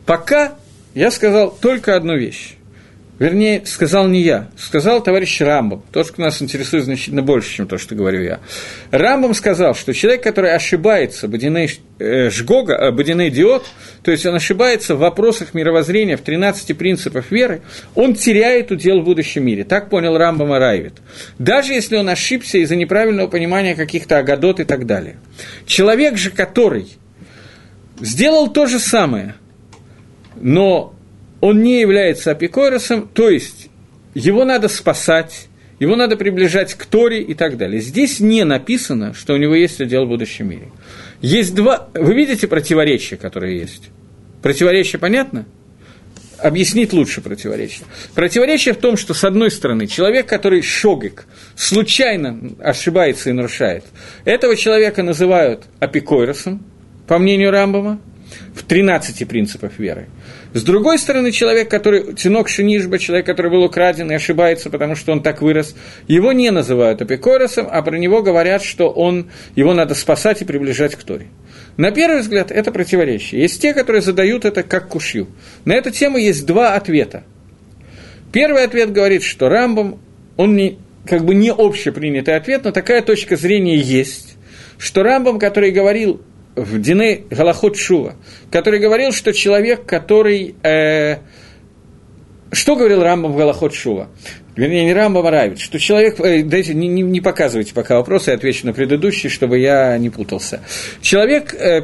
Пока я сказал только одну вещь. Вернее, сказал не я, сказал товарищ Рамбом, тот, что нас интересует значительно больше, чем то, что говорю я. Рамбом сказал, что человек, который ошибается, Бодиней э, Жгога, э, Бодиней Диот, то есть он ошибается в вопросах мировоззрения, в 13 принципах веры, он теряет удел в будущем мире. Так понял Рамбом Арайвит. Даже если он ошибся из-за неправильного понимания каких-то агадот и так далее. Человек же, который сделал то же самое, но он не является апикоросом, то есть его надо спасать, его надо приближать к Торе и так далее. Здесь не написано, что у него есть удел в будущем мире. Есть два... Вы видите противоречия, которые есть? Противоречие понятно? Объяснить лучше противоречие. Противоречие в том, что, с одной стороны, человек, который шогик, случайно ошибается и нарушает, этого человека называют апикойросом, по мнению Рамбама, в 13 принципах веры. С другой стороны, человек, который, тинок шинишба, человек, который был украден и ошибается, потому что он так вырос, его не называют апикоросом, а про него говорят, что он, его надо спасать и приближать к Торе. На первый взгляд, это противоречие. Есть те, которые задают это как кушью. На эту тему есть два ответа. Первый ответ говорит, что Рамбом, он не, как бы не общепринятый ответ, но такая точка зрения есть, что Рамбом, который говорил в Дине Галахот Шува, который говорил, что человек, который... Э, что говорил Рамбам в Галахот Шува? Вернее, не Рамбам, а Равит, что человек... Э, дайте, не, не, не показывайте пока вопросы, я отвечу на предыдущий, чтобы я не путался. Человек... Э,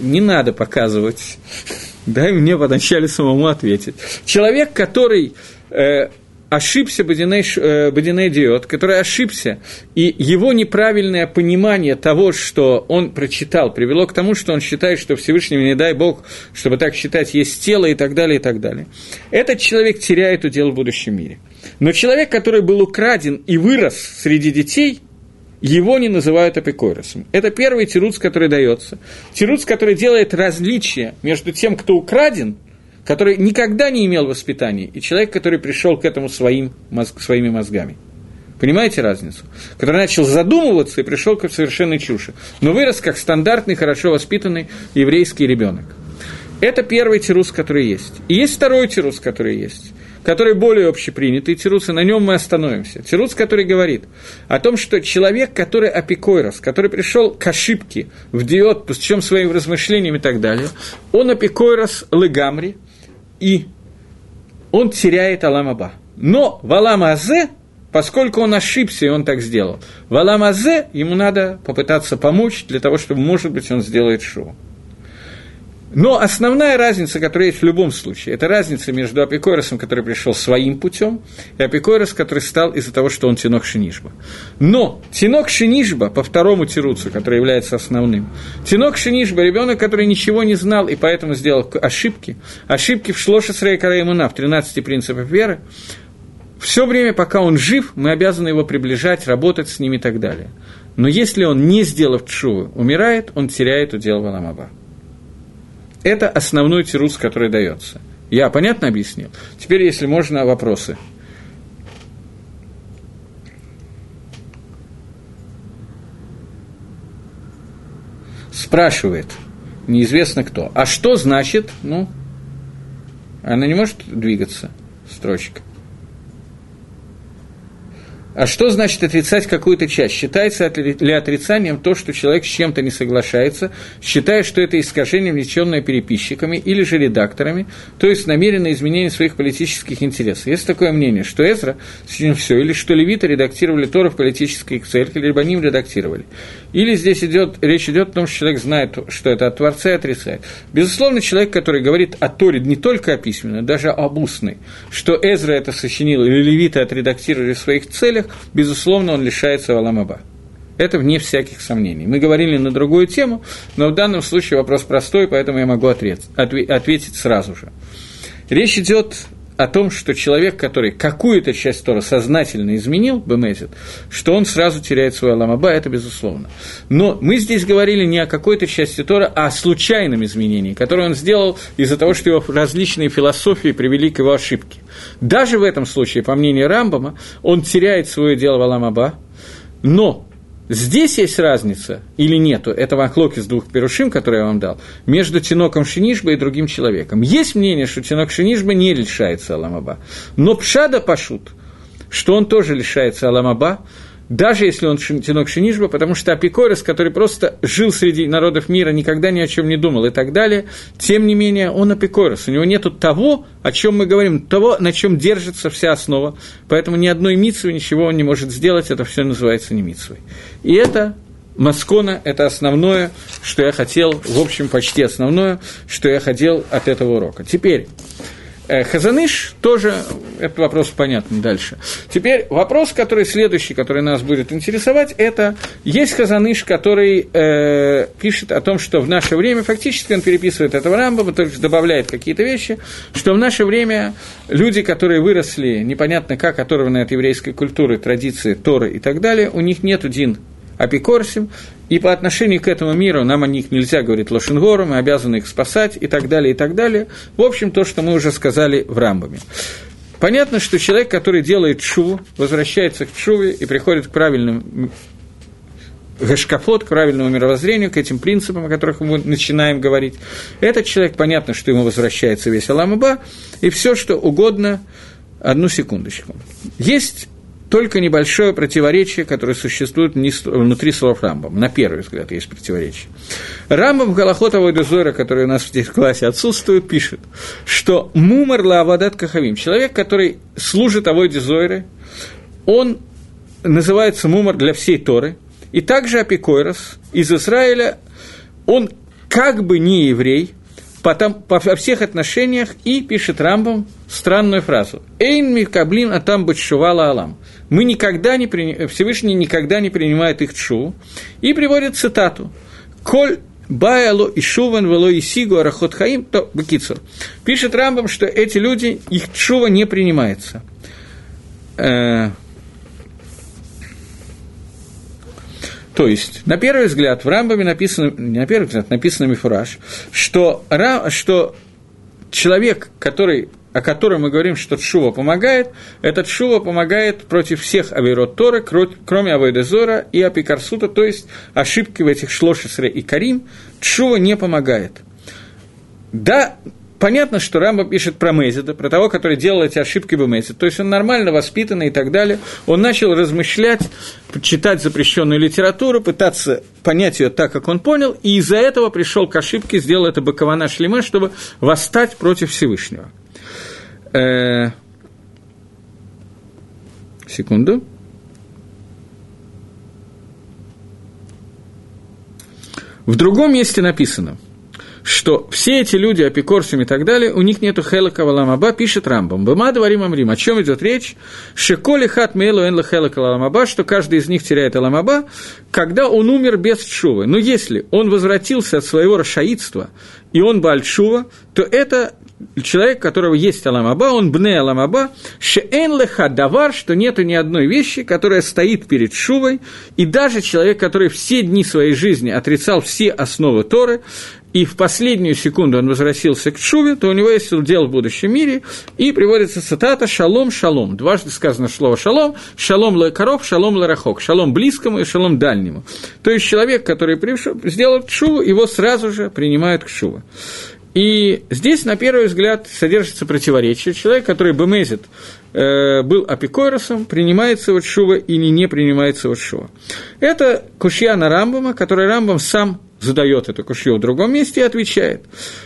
не надо показывать. *laughs* Дай мне вначале самому ответить. Человек, который... Э, ошибся Бодиней, э, Диот, который ошибся, и его неправильное понимание того, что он прочитал, привело к тому, что он считает, что Всевышнему не дай Бог, чтобы так считать, есть тело и так далее, и так далее. Этот человек теряет удел в будущем мире. Но человек, который был украден и вырос среди детей, его не называют апикойросом. Это первый тируц, который дается. Тируц, который делает различие между тем, кто украден, который никогда не имел воспитания, и человек, который пришел к этому своим, мозг, своими мозгами. Понимаете разницу? Который начал задумываться и пришел к совершенной чуши, но вырос как стандартный, хорошо воспитанный еврейский ребенок. Это первый тирус, который есть. И есть второй тирус, который есть который более общепринятый тирус, и на нем мы остановимся. Тирус, который говорит о том, что человек, который апикойрос, который пришел к ошибке в диод, причем своим размышлением и так далее, он апикойрос легамри, и он теряет Аламаба. Но в Аламазе, поскольку он ошибся, и он так сделал, в Аламазе ему надо попытаться помочь для того, чтобы, может быть, он сделает шоу. Но основная разница, которая есть в любом случае, это разница между Апикоросом, который пришел своим путем, и Апикорос, который стал из-за того, что он Тинок Шинишба. Но Тинок Шинишба, по второму Тируцу, который является основным, Тинок Шинишба – ребенок, который ничего не знал и поэтому сделал ошибки, ошибки в Шлоше Срейкара Имуна, в 13 принципах веры, все время, пока он жив, мы обязаны его приближать, работать с ним и так далее. Но если он, не сделав чувы, умирает, он теряет удел Валамаба. Это основной тирус, который дается. Я понятно объяснил? Теперь, если можно, вопросы. Спрашивает, неизвестно кто. А что значит, ну, она не может двигаться, строчка. А что значит отрицать какую-то часть? Считается ли отрицанием то, что человек с чем-то не соглашается, считая, что это искажение, внесенное переписчиками или же редакторами, то есть намеренное изменение своих политических интересов? Есть такое мнение, что Эзра с ним все, или что левиты редактировали Тору в политических целях, либо они им редактировали. Или здесь идет, речь идет о том, что человек знает, что это от Творца и отрицает. Безусловно, человек, который говорит о Торе не только о письменной, даже об устной, что Эзра это сочинил, или левиты отредактировали в своих целях, безусловно, он лишается Валамаба. Это вне всяких сомнений. Мы говорили на другую тему, но в данном случае вопрос простой, поэтому я могу ответить сразу же. Речь идет о том, что человек, который какую-то часть Тора сознательно изменил, бемезит, что он сразу теряет свой Аламаба, это безусловно. Но мы здесь говорили не о какой-то части Тора, а о случайном изменении, которое он сделал из-за того, что его различные философии привели к его ошибке. Даже в этом случае, по мнению Рамбама, он теряет свое дело в Аламаба, но Здесь есть разница или нету этого оклоки с двух перушим, которые я вам дал, между Тиноком Шинишба и другим человеком. Есть мнение, что Тинок Шинишба не лишается Аламаба. Но Пшада Пашут, что он тоже лишается Аламаба, даже если он тинок Шинишба, потому что Апикорис, который просто жил среди народов мира, никогда ни о чем не думал и так далее, тем не менее он Апикорис. У него нет того, о чем мы говорим, того, на чем держится вся основа, поэтому ни одной митсвы, ничего он не может сделать, это все называется не митсвой. И это Маскона – это основное, что я хотел, в общем, почти основное, что я хотел от этого урока. Теперь, Хазаныш тоже, этот вопрос понятен дальше. Теперь вопрос, который следующий, который нас будет интересовать, это есть Хазаныш, который э, пишет о том, что в наше время, фактически он переписывает этого Рамбама, только добавляет какие-то вещи, что в наше время люди, которые выросли непонятно как, оторваны от еврейской культуры, традиции, Торы и так далее, у них нет один апикорсим, и по отношению к этому миру нам о них нельзя говорить лошенгору, мы обязаны их спасать и так далее, и так далее. В общем, то, что мы уже сказали в Рамбаме. Понятно, что человек, который делает шуву, возвращается к шуве и приходит к правильным гашкафот, к правильному мировоззрению, к этим принципам, о которых мы начинаем говорить. Этот человек, понятно, что ему возвращается весь Аламаба, и все, что угодно, одну секундочку. Есть только небольшое противоречие, которое существует внутри слов Рамбам. На первый взгляд есть противоречие. Рамбам в Галахот Авойдезойра, который у нас в классе отсутствует, пишет, что мумар лавадат кахавим, человек, который служит Авойдезойре, он называется мумар для всей Торы, и также Апикойрос из Израиля, он как бы не еврей, потом, по, во всех отношениях, и пишет Рамбам странную фразу «Эйн микаблин атам бачшувала алам» мы никогда не при... Всевышний никогда не принимает их чу, и приводит цитату «Коль Баяло и Шуван вело и Сигу Арахот Хаим, то Бакицур. Пишет Рамбам, что эти люди, их чува не принимается. Э, То есть, на первый взгляд, в Рамбаме написано, не на первый взгляд, написано Мифураж, что, что человек, который о котором мы говорим, что Тшува помогает, этот Тшува помогает против всех Авейрот Торы, кроме Авейдезора и Апикарсута, то есть ошибки в этих Шлошесре и Карим, Тшува не помогает. Да, понятно, что Рамба пишет про Мезида, про того, который делал эти ошибки в Мезид. То есть он нормально воспитанный и так далее. Он начал размышлять, читать запрещенную литературу, пытаться понять ее так, как он понял, и из-за этого пришел к ошибке, сделал это Бакована Шлима, чтобы восстать против Всевышнего. Э, секунду. В другом месте написано – что все эти люди, апикорсим и так далее, у них нету хелака валамаба, пишет Рамбам. Быма дворим амрим. О чем идет речь? Шеколи хат мейлу энла хелака валамаба, что каждый из них теряет аламаба, когда он умер без шувы. Но если он возвратился от своего рашаидства, и он бальшува, то это человек, у которого есть Аламаба, он бне Аламаба, шеэн давар, что нету ни одной вещи, которая стоит перед Шувой, и даже человек, который все дни своей жизни отрицал все основы Торы, и в последнюю секунду он возвратился к Шуве, то у него есть удел в будущем мире, и приводится цитата «Шалом, шалом». Дважды сказано слово «шалом», «шалом ле коров», «шалом ле рахок», «шалом близкому» и «шалом дальнему». То есть человек, который сделал Шуву, его сразу же принимают к Шуве. И здесь, на первый взгляд, содержится противоречие. Человек, который бемезит, э, был апикойросом, принимается вот шува или не принимается вот шува. Это кушья на Рамбама, который Рамбам сам задает эту кушью в другом месте и отвечает,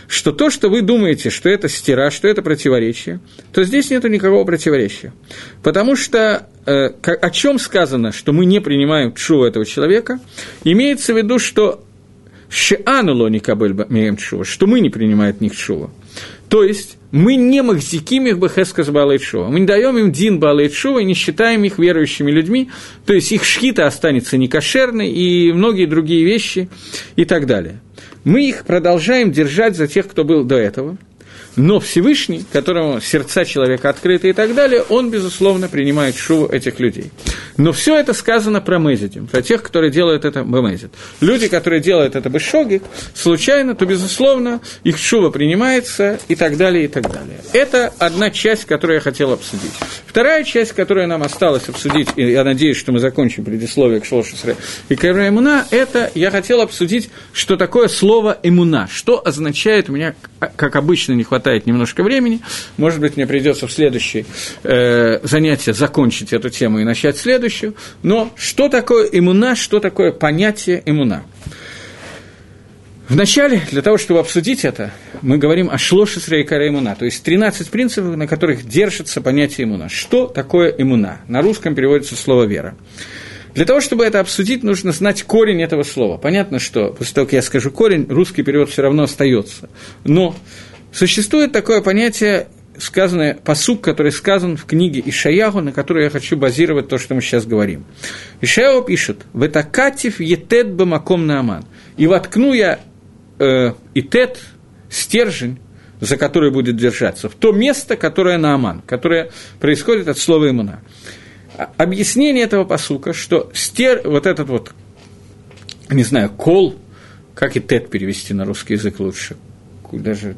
что то, что вы думаете, что это стира, что это противоречие, то здесь нет никакого противоречия. Потому что э, о чем сказано, что мы не принимаем чува этого человека, имеется в виду, что шеануло не кабель чува, что мы не принимаем от них чува. То есть мы не махзиким их бехескас балайшова. Мы не даем им дин балайшова и не считаем их верующими людьми. То есть их шхита останется некошерной и многие другие вещи и так далее. Мы их продолжаем держать за тех, кто был до этого. Но Всевышний, которому сердца человека открыты и так далее, он, безусловно, принимает шуву этих людей. Но все это сказано про Мезидим, про тех, которые делают это Бемезид. Люди, которые делают это Бешоги, случайно, то, безусловно, их шува принимается и так далее, и так далее. Это одна часть, которую я хотел обсудить. Вторая часть, которая нам осталось обсудить, и я надеюсь, что мы закончим предисловие к Шлошесре и к Эмуна, это я хотел обсудить, что такое слово «эмуна», что означает, у меня, как обычно, не хватает хватает немножко времени. Может быть, мне придется в следующее э, занятие закончить эту тему и начать следующую. Но что такое иммуна, что такое понятие иммуна? Вначале, для того, чтобы обсудить это, мы говорим о шлоше срейкара иммуна, то есть 13 принципов, на которых держится понятие иммуна. Что такое иммуна? На русском переводится слово «вера». Для того, чтобы это обсудить, нужно знать корень этого слова. Понятно, что после того, как я скажу корень, русский перевод все равно остается. Но Существует такое понятие, сказанное, посук, который сказан в книге Ишаягу, на которой я хочу базировать то, что мы сейчас говорим. Ишаяу пишет, «Ветакатив етет бамаком нааман». И воткну я э, итет, стержень, за который будет держаться, в то место, которое нааман, которое происходит от слова имуна. Объяснение этого посука, что стер, вот этот вот, не знаю, кол, как и тет перевести на русский язык лучше, даже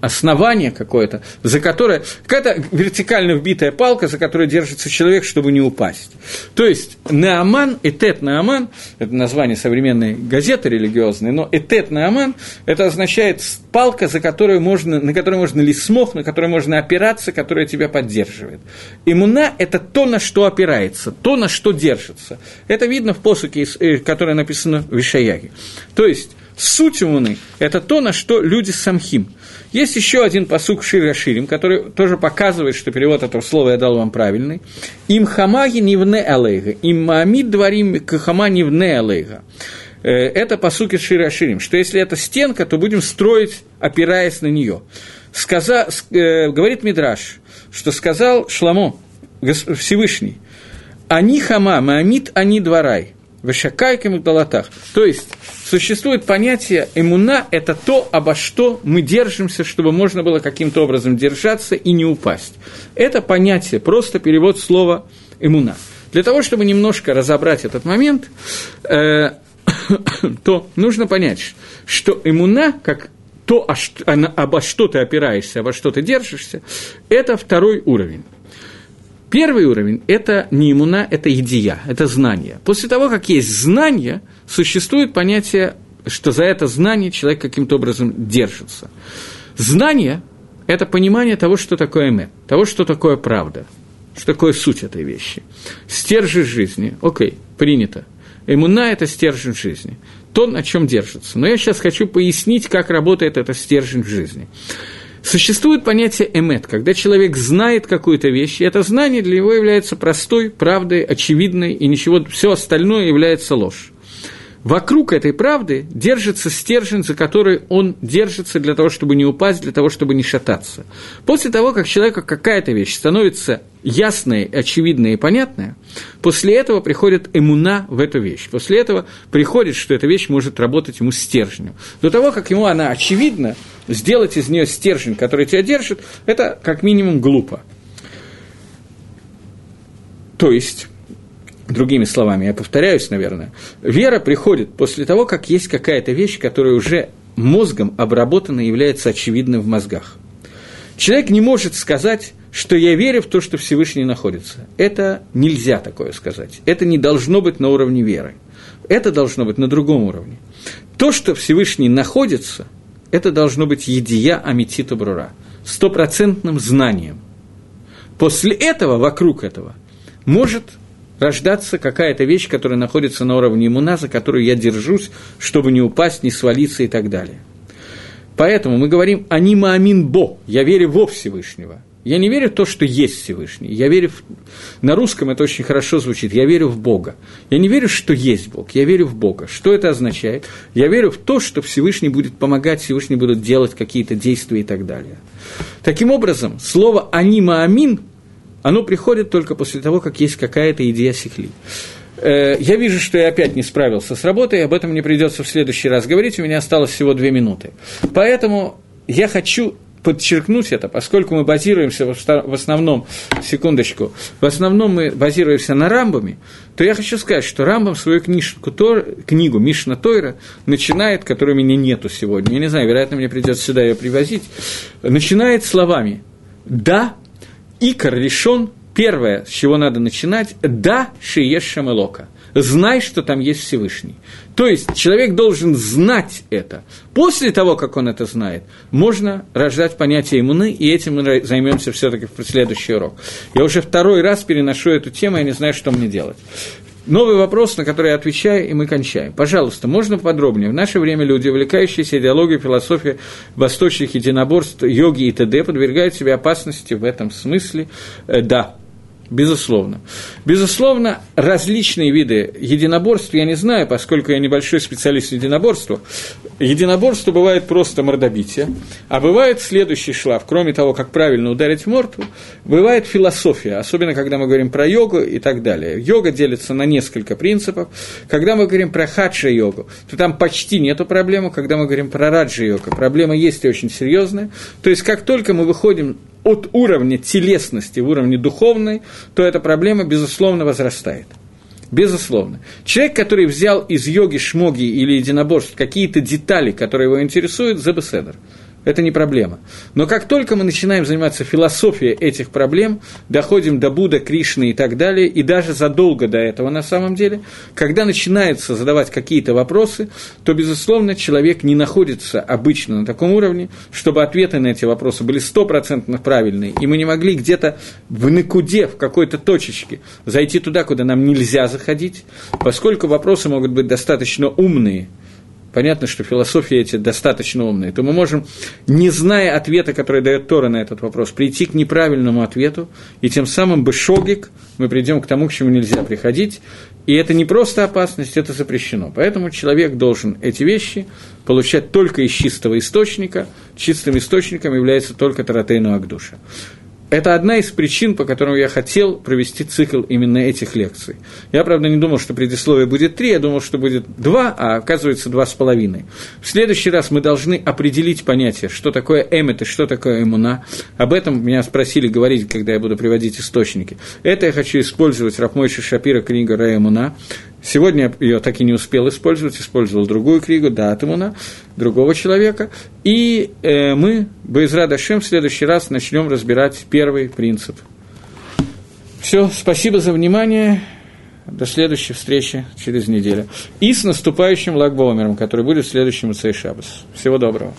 основание какое-то, за которое, какая-то вертикально вбитая палка, за которой держится человек, чтобы не упасть. То есть Неаман, Этет Неаман, это название современной газеты религиозной, но Этет Неаман, это означает палка, за которую можно, на которую можно лисмох, на которую можно опираться, которая тебя поддерживает. Имуна – это то, на что опирается, то, на что держится. Это видно в посуке, э, которое написано в Ишаяге. То есть, суть имуны – это то, на что люди самхим – есть еще один посук Шира Ширим, который тоже показывает, что перевод этого слова я дал вам правильный. Им хамаги нивне алейга, им маамид дворим кахама нивне алейга. Э, это посуки Шира Ширим, что если это стенка, то будем строить, опираясь на нее. Сказа, э, говорит Мидраш, что сказал Шламо, Всевышний, «Они хама, маамид, они дворай». Вешакайкам и. То есть, существует понятие иммуна – это то, обо что мы держимся, чтобы можно было каким-то образом держаться и не упасть. Это понятие, просто перевод слова иммуна. Для того, чтобы немножко разобрать этот момент, э, *coughs* то нужно понять, что иммуна, как то, обо что ты опираешься, обо что ты держишься, это второй уровень. Первый уровень – это не иммуна, это идея, это знание. После того, как есть знание, существует понятие, что за это знание человек каким-то образом держится. Знание – это понимание того, что такое мэ, того, что такое правда, что такое суть этой вещи. Стержень жизни, окей, принято. Иммуна – это стержень жизни, то, на чем держится. Но я сейчас хочу пояснить, как работает этот стержень в жизни. Существует понятие эмет, когда человек знает какую-то вещь, и это знание для него является простой, правдой, очевидной, и ничего, все остальное является ложь. Вокруг этой правды держится стержень, за который он держится для того, чтобы не упасть, для того, чтобы не шататься. После того, как человеку какая-то вещь становится ясная, очевидная и понятная, после этого приходит эмуна в эту вещь. После этого приходит, что эта вещь может работать ему стержнем. До того, как ему она очевидна, сделать из нее стержень, который тебя держит, это как минимум глупо. То есть, другими словами, я повторяюсь, наверное, вера приходит после того, как есть какая-то вещь, которая уже мозгом обработана и является очевидным в мозгах. Человек не может сказать, что я верю в то, что Всевышний находится. Это нельзя такое сказать. Это не должно быть на уровне веры. Это должно быть на другом уровне. То, что Всевышний находится – это должно быть едия амитита брура, стопроцентным знанием. После этого, вокруг этого, может рождаться какая-то вещь, которая находится на уровне иммуна, за которую я держусь, чтобы не упасть, не свалиться и так далее. Поэтому мы говорим «анима амин бо», я верю во Всевышнего – я не верю в то, что есть Всевышний. Я верю в... На русском это очень хорошо звучит. Я верю в Бога. Я не верю, что есть Бог. Я верю в Бога. Что это означает? Я верю в то, что Всевышний будет помогать, Всевышний будет делать какие-то действия и так далее. Таким образом, слово «анима амин» оно приходит только после того, как есть какая-то идея сихли. Э, я вижу, что я опять не справился с работой, об этом мне придется в следующий раз говорить, у меня осталось всего две минуты. Поэтому я хочу подчеркнуть это, поскольку мы базируемся в основном, секундочку, в основном мы базируемся на Рамбами, то я хочу сказать, что Рамбам свою книжку, Тор, книгу Мишна Тойра начинает, которой у меня нету сегодня, я не знаю, вероятно, мне придется сюда ее привозить, начинает словами «Да, Икар решен, первое, с чего надо начинать, «Да, Шиеш Шамелока» – знай, что там есть Всевышний. То есть человек должен знать это. После того, как он это знает, можно рождать понятие иммуны, и этим мы займемся все-таки в следующий урок. Я уже второй раз переношу эту тему, я не знаю, что мне делать. Новый вопрос, на который я отвечаю, и мы кончаем. Пожалуйста, можно подробнее? В наше время люди, увлекающиеся идеологией, философией восточных единоборств, йоги и т.д., подвергают себе опасности в этом смысле. Э, да, Безусловно. Безусловно, различные виды единоборств я не знаю, поскольку я небольшой специалист в единоборствах. Единоборство бывает просто мордобитие, а бывает следующий шлаф, кроме того, как правильно ударить в морду, бывает философия, особенно когда мы говорим про йогу и так далее. Йога делится на несколько принципов. Когда мы говорим про хаджа-йогу, то там почти нету проблемы. Когда мы говорим про раджа-йогу, проблема есть и очень серьезная. То есть, как только мы выходим от уровня телесности в уровне духовной, то эта проблема, безусловно, возрастает. Безусловно. Человек, который взял из йоги, шмоги или единоборств какие-то детали, которые его интересуют, за беседер – это не проблема. Но как только мы начинаем заниматься философией этих проблем, доходим до Будда, Кришны и так далее, и даже задолго до этого на самом деле, когда начинается задавать какие-то вопросы, то, безусловно, человек не находится обычно на таком уровне, чтобы ответы на эти вопросы были стопроцентно правильные, и мы не могли где-то в накуде, в какой-то точечке зайти туда, куда нам нельзя заходить, поскольку вопросы могут быть достаточно умные – понятно, что философии эти достаточно умные, то мы можем, не зная ответа, который дает Тора на этот вопрос, прийти к неправильному ответу, и тем самым бы шогик мы придем к тому, к чему нельзя приходить. И это не просто опасность, это запрещено. Поэтому человек должен эти вещи получать только из чистого источника. Чистым источником является только Таратейну Агдуша. Это одна из причин, по которым я хотел провести цикл именно этих лекций. Я, правда, не думал, что предисловие будет три, я думал, что будет два, а оказывается два с половиной. В следующий раз мы должны определить понятие, что такое эмет и что такое эмуна. Об этом меня спросили говорить, когда я буду приводить источники. Это я хочу использовать Рахмойши Шапира, книга Ра Эмуна. Сегодня я ее так и не успел использовать, использовал другую книгу, Датамуна, другого человека. И э, мы, Байзра Дашем, в следующий раз начнем разбирать первый принцип. Все, спасибо за внимание. До следующей встречи через неделю. И с наступающим Лагбомером, который будет в следующем Цей Шабас. Всего доброго.